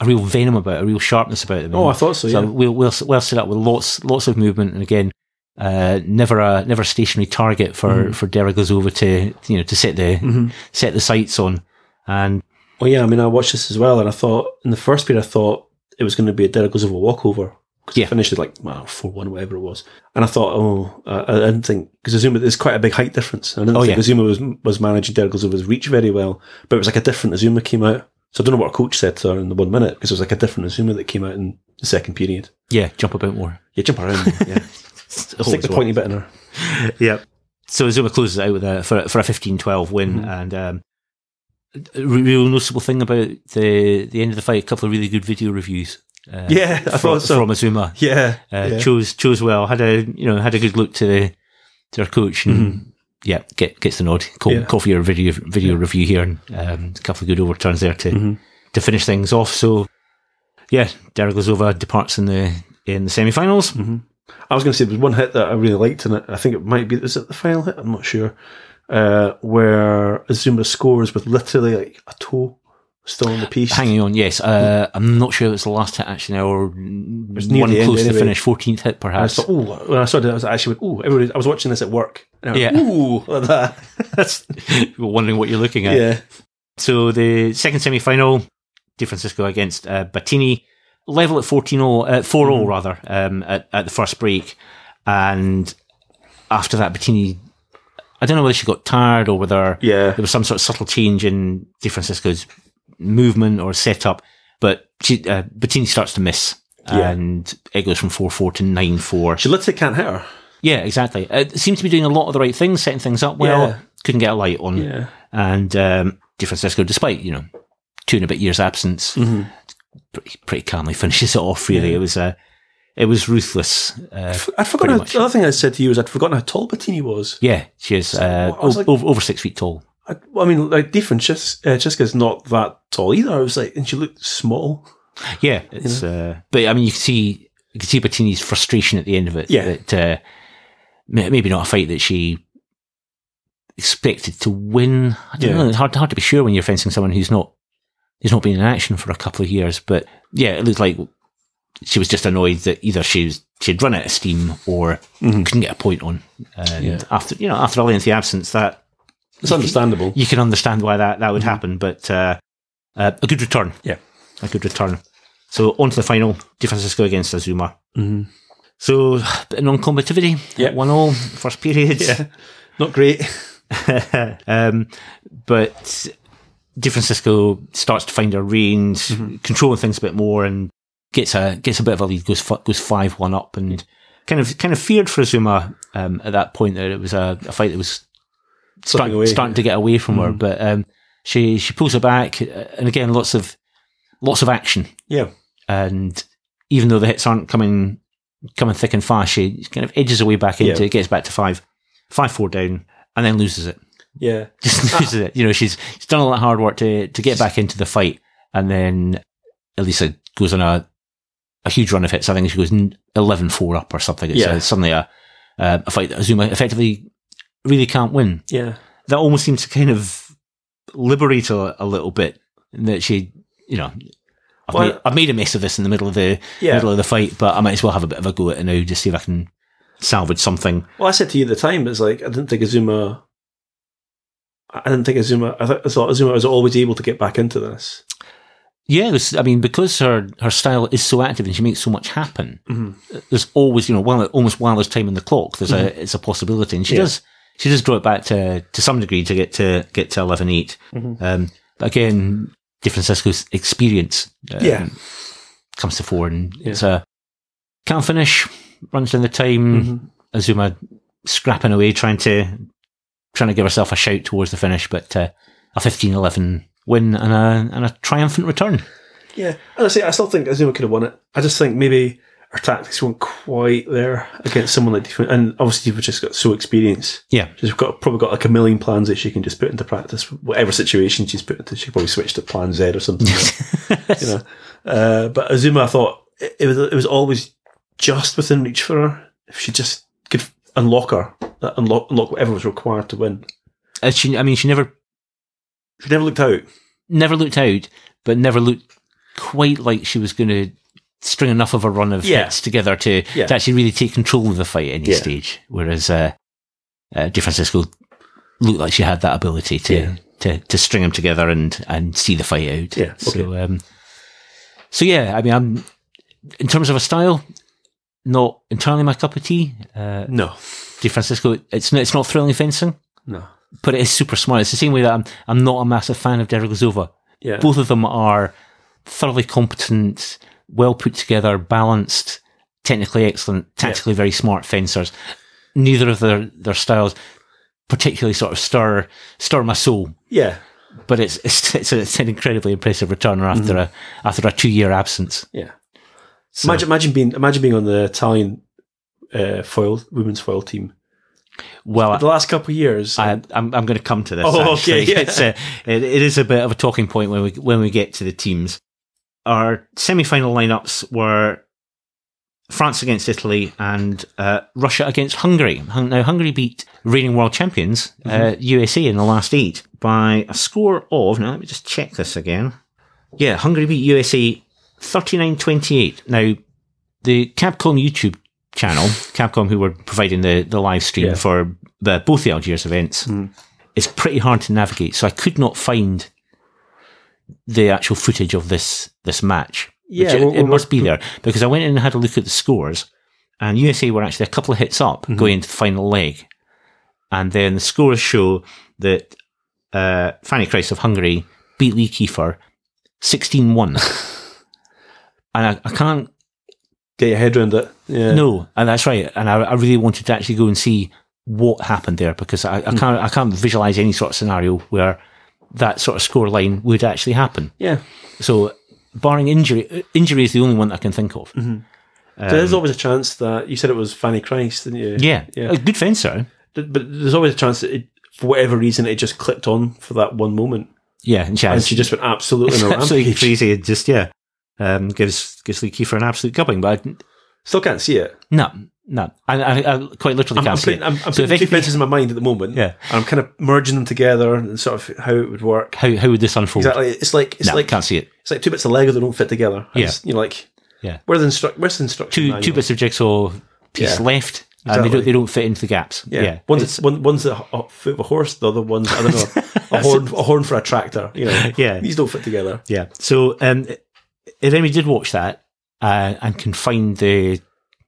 a real venom about it, a real sharpness about them. Oh, I thought so. So Yeah. we'll, we'll well set up with lots lots of movement, and again, uh, never a never a stationary target for Mhm. for Deriglazova to you know to set the Mhm. set the sights on. And Well, yeah. I mean, I watched this as well, and I thought in the first period, I thought it was going to be a Deriglazova walkover. 'Cause Yeah. it finished like well four one whatever it was, and I thought, oh, I, I didn't think because Azuma there's quite a big height difference. I didn't Oh, think yeah. Azuma was was managing Deriglazova's reach very well, but it was like a different Azuma came out. So I don't know what a coach said to her in the one minute because it was like a different Azuma that came out in the second period. yeah, jump about more. Yeah, jump around. Yeah, stick the pointy bit in her. Yeah. So Zuma closes out with a for, for a 15-12 win, Mhm. and um, a real noticeable thing about the the end of the fight, a couple of really good video reviews. Uh, Yeah, I from, thought so. from Azuma. Yeah, Uh, yeah. chose chose well. Had a you know had a good look to the to our coach and yeah get gets the nod. Call, Mm-hmm. Yeah. call for your video video review here and um, a couple of good overturns there to Mhm. to finish things off. So yeah, Deriglazova departs in the in the semi-finals. I was going to say there was one hit that I really liked in it. I think it might be is it the final hit? I'm not sure. Uh, where Azuma scores with literally like a toe still on the piece. Hanging on, yes. Uh, I'm not sure it was the last hit actually, now, or one close to anyway. finish, 14th hit And I perhaps. thought, oh, when I saw it, I was actually oh, everybody. I was watching this at work. And I went, Yeah. ooh, like that. That's people wondering what you're looking at. yeah, So the second semi-final, Di Francisca against uh, Batini, level at 14-0, uh, 4-0 Mm-hmm. rather, um, at, at the first break. And after that, Bettini, I don't know whether she got tired or whether yeah. there was some sort of subtle change in Di Francisca's movement or setup, but she, uh, Batini starts to miss. Yeah. And it goes from 4-4 to 9-4. She literally can't hit her. Yeah, exactly. It seems to be doing a lot of the right things, setting things up well. Yeah. Couldn't get a light on. Yeah, And um, Di Francisca, despite you know two and a bit years absence, Mhm. Pretty, pretty calmly finishes it off. Really, Yeah. it was uh, it was ruthless. Uh, I'd forgotten. How, the other thing I said to you was I'd forgotten how tall Bettini was. yeah, she is uh, o- like- over, over six feet tall. I, well, I mean, like Di Francesca- uh, Francesca's not that tall either. I was like, and she looked small. Yeah, it's. Uh, but I mean, you can see you can see Bettini's frustration at the end of it. Yeah. that uh, maybe not a fight that she expected to win. I don't Yeah. know. It's hard hard to be sure when you're fencing someone who's not who's not been in action for a couple of years. But yeah, it looked like she was just annoyed that either she was she'd run out of steam or Mhm. couldn't get a point on. And Yeah. after you know after a lengthy absence, that It's understandable. you can understand why that that would happen. But uh, uh, a good return, Yeah. a good return. So on to the final, Di Francisca against Azuma. Mhm. So bit of non-combativity. Yeah. one all first period. Yeah, not great. um, but Di Francisca starts to find her range, Mm-hmm. controlling things a bit more, and gets a gets a bit of a lead, goes goes five one up, and kind of kind of feared for Azuma um, at that point that it was a, a fight that was Slipping start, away. starting to get away from her. But um, she she pulls her back, uh, and again, lots of lots of action. Yeah. And even though the hits aren't coming coming thick and fast, she kind of edges her way back into Yeah. it, gets back to five, five four down, and then loses it. Yeah. Just loses it. You know, she's she's done all that hard work to to get back into the fight, and then Elisa goes on a a huge run of hits. I think she goes 11-4 up or something. It's Yeah. uh, suddenly a uh, a fight that Azuma effectively really can't win Yeah. that almost seems to kind of liberate her a little bit. in That she, you know, I've, Well, made, I've made a mess of this in the middle of the Yeah. middle of the fight, but I might as well have a bit of a go at it now, just see if I can salvage something. Well, I said to you at the time, it's like I didn't think Azuma. I didn't think Azuma. I thought, I thought Azuma was always able to get back into this. Yeah, there's, I mean, because her her style is so active and she makes so much happen. Mhm. There's always, you know, while almost while there's time in the clock, there's a it's a possibility, and she Yeah. does she does draw it back to to some degree to get to get to 11-8. Mhm. Um, but again, Di Francisca's experience um, Yeah. comes to fore, and Yeah. it's a can't finish, runs down the time. Mhm. Azuma scrapping away, trying to trying to give herself a shout towards the finish, but uh, a 15-11 win and a and a triumphant return. Yeah, and I say I still think Azuma could have won it. I just think maybe her tactics weren't quite there against someone like Diva, and obviously Diva just got so experienced. Yeah. She's got probably got like a million plans that she can just put into practice. Whatever situation she's put into, she probably switch to Plan Z or something. you know, uh, but Azuma, I thought it, it was it was always just within reach for her if she just could unlock her, unlock unlock whatever was required to win. Uh, she, I mean, she never She never looked out. never looked out, but never looked quite like she was going to string enough of a run of Yeah. hits together to, Yeah. to actually really take control of the fight at any Yeah. stage. Whereas uh, uh, Di Francisca looked like she had that ability to to, to string them together and and see the fight out. Yeah, So um, so yeah, I mean, I'm in terms of a style, not entirely my cup of tea. Uh, No, Di Francisca, it's not, it's not thrilling fencing. no, But it is super smart. It's the same way that I'm, I'm not a massive fan of Deriglazova yeah, both of them are thoroughly competent, well put together, balanced, technically excellent, tactically very smart fencers. Neither of their, their styles particularly sort of stir stir my soul, yeah, but it's it's, it's, a, it's an incredibly impressive return after mm-hmm. a after a two year absence. yeah. So- Imagine, imagine being imagine being on the Italian uh, foil women's foil team. well, the last couple of years, I, I'm I'm going to come to this. Oh, actually. okay, yeah. It's a, it, it is a bit of a talking point when we when we get to the teams. Our semi-final lineups were France against Italy and uh, Russia against Hungary. Now Hungary beat reigning world champions uh, USA in the last eight by a score of. Now let me just check this again. Yeah, Hungary beat USA 39-28. Now the Capcom YouTube channel, Capcom, who were providing the, the live stream Yeah. for the, both the Algiers events, it's pretty hard to navigate. So I could not find the actual footage of this this match. Yeah, Which it, well, it well, must be there because I went in and had a look at the scores, and USA were actually a couple of hits up Mm-hmm. going into the final leg, and then the scores show that uh, Fanny Kreiss of Hungary beat Lee Kiefer 16-1. and I, I can't get your head around it. Yeah, no, and that's right. And I, I really wanted to actually go and see what happened there because I, I can't I can't visualize any sort of scenario where that sort of score line would actually happen. yeah. So, barring injury, injury is the only one that I can think of. So there's always a chance that you said it was Fanny Kreiss, didn't you? Um, Yeah, yeah. a good fencer. But there's always a chance that, it, for whatever reason, it just clicked on for that one moment, Yeah, and she, and she just went absolutely absolutely crazy. Just yeah, um, gives gives Lee Kiefer an absolute cupping. But I, Still can't see it. no, no, I, I, I quite literally I'm, can't I'm see putting, it. I'm, I'm So putting two fences in my mind at the moment. Yeah. and I'm kind of merging them together and sort of how it would work. How how would this unfold? Exactly. It's like it's No, like can't see it. it's like two bits of Lego that don't fit together. Yeah. It's, you know, like Yeah. Where's the instru- Where's the instruction? Two manual? two bits of jigsaw piece Yeah. left. And they don't they don't fit into the gaps. Yeah. Yeah, One's It's- one, one's a, a foot of a horse. The other one's I don't know a horn a horn for a tractor. You know. Yeah. These don't fit together. Yeah. So um, if anybody did watch that uh, and can find the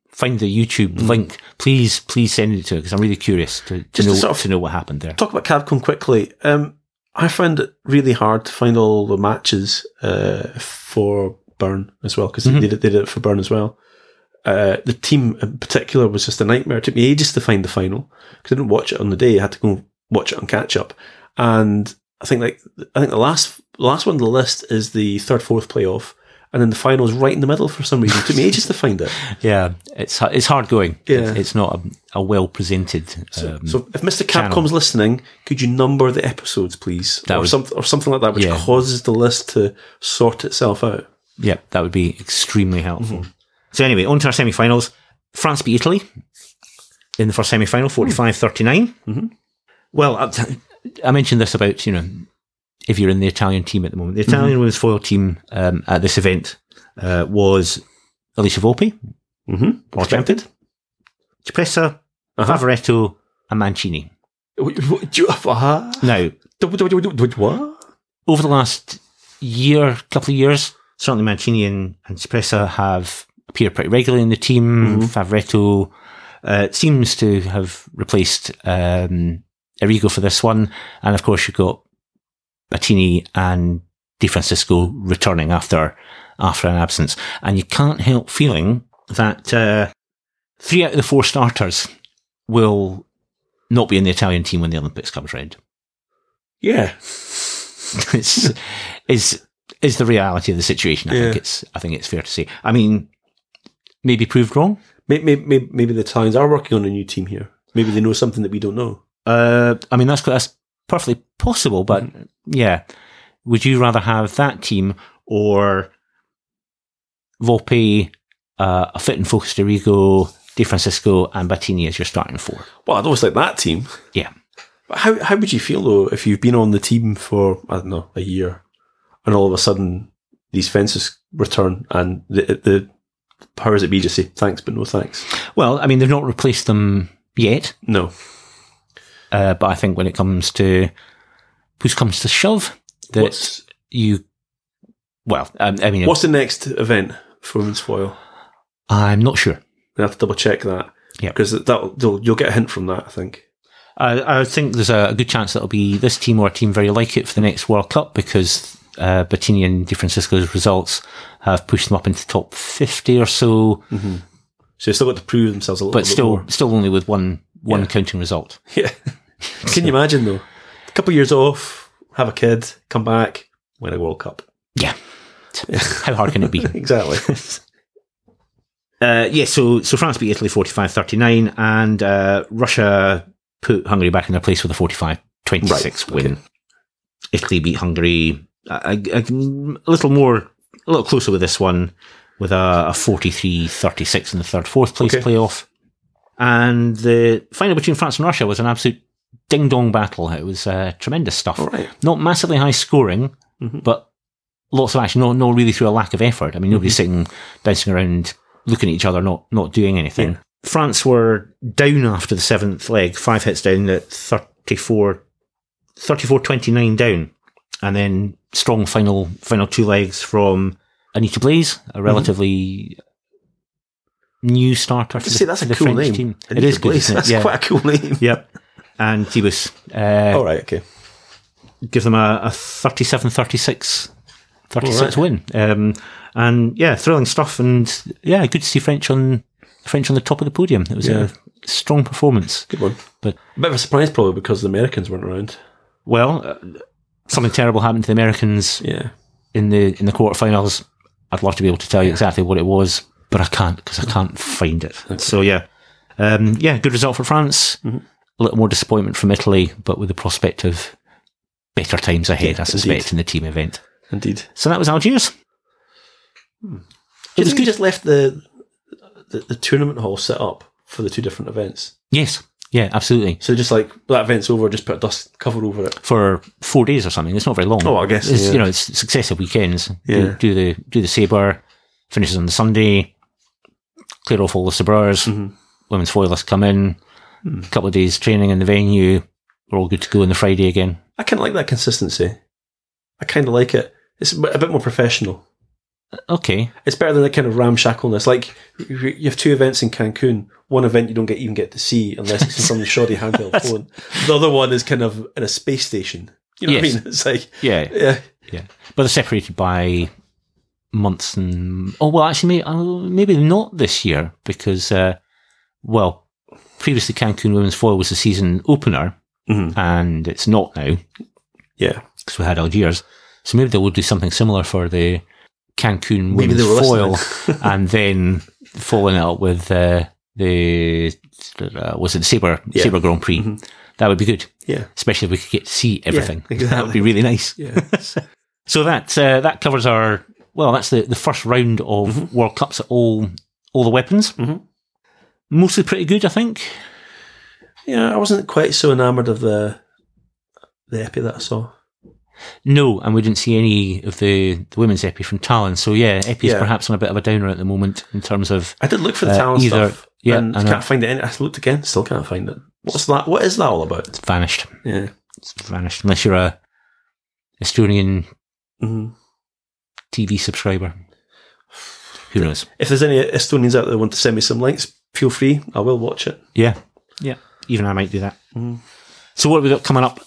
find the YouTube Mm. link, please please send it to because I'm really curious to, to Just know to sort of- to know what happened there. Talk about Capcom quickly. Um, I found it really hard to find all the matches uh, for Bern as well because they, did, they did it for Bern as well. Uh, the team in particular was just a nightmare. It took me ages to find the final because I didn't watch it on the day. I had to go watch it on catch up, and I think like I think the last last one on the list is the third fourth playoff, and then the final is right in the middle for some reason. It took me ages to find it. Yeah, it's it's hard going. Yeah. It's, it's not a, a well presented. Um, So if Mr. channel. Capcom's listening, could you number the episodes, please, That or would- something or something like that, which Yeah. causes the list to sort itself out? yeah, that would be extremely helpful. Mm-hmm. So anyway, on to our semi-finals. France beat Italy in the first semi-final, 45-39. Mm-hmm. Well, I mentioned this about you know if you're in the Italian team at the moment. The Mm-hmm. Italian women's foil team um, at this event uh, was Alicia Volpi, Mm-hmm. champion, Cipressa, Uh-huh. Favoretto, and Mancini. What? what- do you- uh, Now, what? over the last year, couple of years, certainly Mancini and, and Cipressa have appeared pretty regularly in the team. Favoretto uh, seems to have replaced um, Errigo for this one. And of course, you've got Batini and Di Francisca returning after after an absence. And you can't help feeling that uh, three out of the four starters will not be in the Italian team when the Olympics comes round. Yeah. it's is is the reality of the situation. I think it's I think it's fair to say. I mean, maybe proved wrong. Maybe, maybe, maybe the Italians are working on a new team here. Maybe they know something that we don't know. Uh, I mean that's that's perfectly possible, but yeah, would you rather have that team or Volpi, uh, a fit and focused Errigo, Di Francisca, and Batini as your starting four? Well, I'd always like that team. Yeah. But how how would you feel though if you've been on the team for I don't know a year, and all of a sudden these fences return and the the powers that be just say thanks but no thanks. Well, I mean they've not replaced them yet, No. Uh, but I think when it comes to push comes to shove, that What's you. Well, um, I mean, what's the next event for women's foil? I'm not sure. I have to double check that. Yeah. Because that you'll get a hint from that. I think. I, I think there's a good chance that'll be this team or a team very like it for the next World Cup because uh, Bettini and Di Francisca's results have pushed them up into top 50 or so, So they've still got to prove themselves a little but bit still more. still only with one one Yeah. counting result. Yeah. Can you imagine though? A couple of years off, have a kid, come back, win a World Cup. Yeah. How hard can it be? Exactly. Uh, yeah, so so France beat Italy 45-39 and uh, Russia put Hungary back in their place with a 45-26 Right, win. Italy beat Hungary a, a, a little more, a little closer with this one with a, a 43-36 in the third, fourth place Okay. playoff. And the final between France and Russia was an absolute ding dong battle. It was uh, tremendous stuff. All right. Not massively high scoring, Mhm. but lots of action. No, no, really through a lack of effort. I mean, Mm-hmm. nobody's sitting, bouncing around, looking at each other, not not doing anything. France were down after the seventh leg, five hits down at 34, 34-29 down, and then strong final final two legs from Anita Blaze, Mm-hmm. a relatively new starter. For Just the, say that's a cool French name. Team. It Anita is good. Blaze, isn't it? That's Yeah. quite a cool name. Yep. And Thibus uh, All right. Okay. give them a, a 37-36 36 Alright. win. Um, and yeah, thrilling stuff. And yeah, good to see French on French on the top of the podium. It was Yeah. a strong performance. Good one. But- a bit of a surprise probably because the Americans weren't around. Well, uh, something terrible happened to the Americans Yeah. in the in the quarterfinals. I'd love to be able to tell you exactly what it was, but I can't because I can't find it. So yeah, um, yeah, good result for France. Mm-hmm. A little more disappointment from Italy, but with the prospect of better times ahead, Yeah, I suspect, indeed. in the team event. Indeed. So that was Algiers. You It was good. just left the, the the tournament hall set up for the two different events? Yes, yeah, absolutely. So just like that event's over, just put a dust cover over it. For four days or something. It's not very long. Oh, I guess, it's, yeah. you know it's successive weekends. Yeah. Do, do the do the saber finishes on the Sunday. Clear off all the sabreurs. Mhm. Women's foilists come in. A couple of days training in the venue. We're all good to go on the Friday again. I kind of like that consistency. I kind of like it. It's a bit more professional. Okay. It's better than the kind of ramshackleness. Like you have two events in Cancun. One event you don't get even get to see unless it's in some shoddy handheld phone. The other one is kind of in a space station. You know what I mean? It's like Yeah. yeah, Yeah. But they're separated by months and oh well, actually, maybe, uh, maybe not this year because uh, well, previously Cancun Women's Foil was the season opener, Mhm. and it's not now Yeah. because we had Algiers. So maybe they will do something similar for the Cancun Maybe Women's Foil, and then following it up with uh, the uh, was it the Saber Yeah. Saber Grand Prix? Mhm. That would be good, Yeah. especially if we could get to see everything. exactly. That would be really nice. Yeah. So that uh, that covers our well, that's the, the first round of Mm-hmm. World Cups at all all the weapons. Mhm. Mostly pretty good, I think. yeah. I wasn't quite so enamoured of the the épée that I saw. No, and we didn't see any of the, the women's épée from Tallinn. So yeah, épée is Yeah. perhaps on a bit of a downer at the moment in terms of I did look for the Uh, talent either- stuff. yeah, and I can't find it. Any, I looked again, still can't find it. What's that? What is that all about? it's vanished. Yeah. It's vanished unless you're a Estonian hmm TV subscriber. Who knows? If there's any Estonians out there that want to send me some links, feel free. I will watch it. Yeah, yeah. Even I might do that. Mhm. So what have we got coming up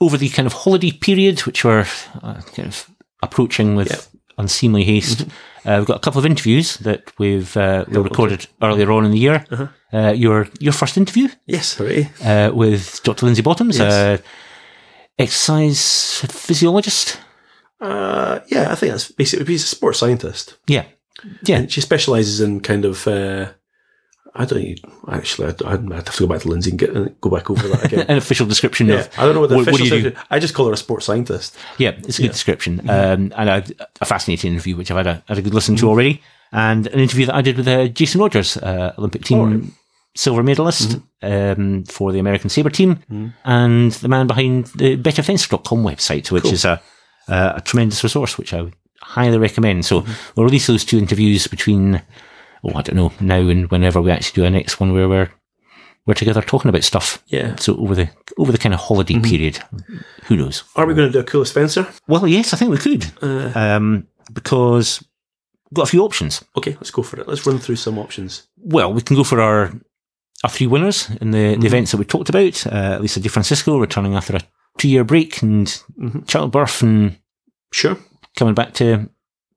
over the kind of holiday period, which we're uh, kind of approaching with Yeah. Mm-hmm. unseemly haste? Uh, we've got a couple of interviews that we've uh, we Yeah, recorded earlier on in the year. Uh-huh. Uh, your your first interview Yes, hooray. uh, with Dr. Lindsay Bottoms, Yes. uh, exercise physiologist. Uh, yeah, I think that's basically he's a sports scientist. Yeah, yeah. And she specialises in kind of. Uh, I don't even- actually. I'd, I'd have to go back to Lindsay and get go back over that again. An official description yeah, of I don't know what the what- what official. do you do? I just call her a sports scientist. Yeah, it's a good Yeah. description. Mm-hmm. Um, and a, a fascinating interview, which I've had a, had a good listen to already. And an interview that I did with uh, Jason Rogers, uh, Olympic team right. silver medalist um, for the American Sabre team, Mhm. and the man behind the betterfence.com website, which Cool. is a, a, a tremendous resource, which I would highly recommend. So Mm-hmm. we'll release those two interviews between, oh, I don't know, now and whenever we actually do our next one where we're, we're together talking about stuff. Yeah. So over the over the kind of holiday Mm-hmm. period, who knows? Are we going to do a cool Spencer? Well, yes, I think we could Uh, um, because we've got a few options. okay, let's go for it. Let's run through some options. Well, we can go for our our three winners in the, Mm-hmm. the events that we talked about. Uh, Lisa Di Francisca returning after a two year break and Mhm. childbirth and Sure. coming back to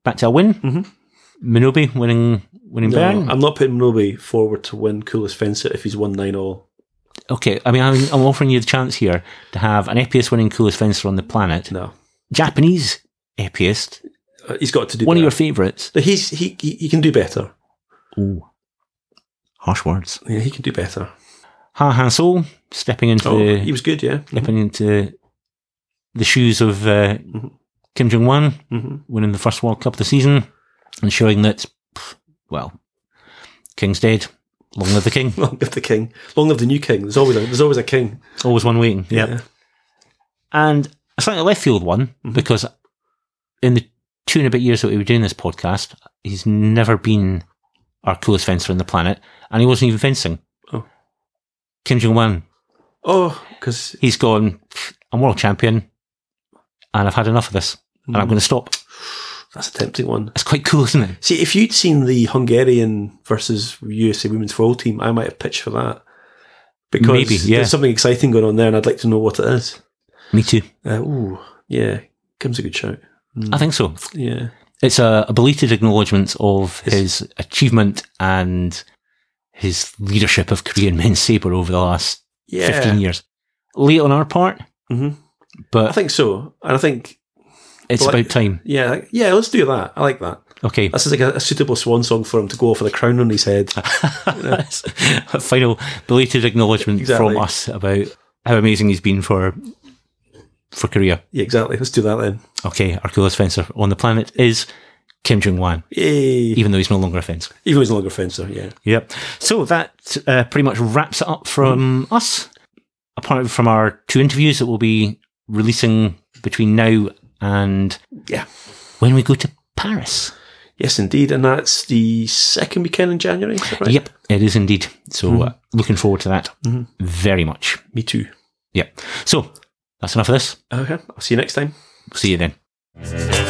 back to a win. Minobe winning winning No, Bern. I'm not putting Nobi forward to win coolest fencer if he's won nine all. Okay, I mean I'm, I'm offering you the chance here to have an épéeist winning coolest fencer on the planet, No, Japanese épéeist, Uh, he's got to do one of your favourites. He's he, he he can do better. Ooh, harsh words. Yeah, he can do better. Ha Han Sol stepping into Oh, the he was good. Yeah. stepping into the shoes of uh, Mhm. Kim Jung-hwan, hmm winning the first World Cup of the season, and showing that, well, King's dead. Long live the king. Long live the king. Long live the new king. There's always a, there's always a king. Always one waiting. Yeah. And a slightly left field one, Mhm. because in the two and a bit years that we were doing this podcast, he's never been our coolest fencer on the planet, and he wasn't even fencing. Oh. Kim Jung-hwan, Oh, because he's gone, I'm world champion, and I've had enough of this, and I'm going to stop. That's a tempting one. It's quite cool, isn't it? See, if you'd seen the Hungarian versus USA women's football team, I might have pitched for that. Because Maybe, yeah. there's something exciting going on there, and I'd like to know what it is. Me too. Uh, ooh, yeah, comes a good shout. I think so. Yeah, It's a, a belated acknowledgement of Yes. his achievement and his leadership of Korean men's sabre over the last yeah. 15 years. Late on our part, hmm but I think so, and I think it's like- about time. yeah, yeah. Let's do that. I like that. Okay. This is like a, a suitable swan song for him to go for the crown on his head. a final belated acknowledgement Exactly. from us about how amazing he's been for for Korea. Yeah, exactly. Let's do that then. Okay, our coolest fencer on the planet is Kim Jung-hwan, Yay! even though he's no longer a fencer. Even though he's no longer a fencer, yeah. Yep. So that uh, pretty much wraps it up from us. Apart from our two interviews that we'll be releasing between now and Yeah. when we go to Paris. Yes, indeed. And that's the second weekend in January, right? Yep, it is indeed. So uh, looking forward to that Mhm. very much. Me too. Yep. So that's enough of this. Okay. I'll see you next time. See you then.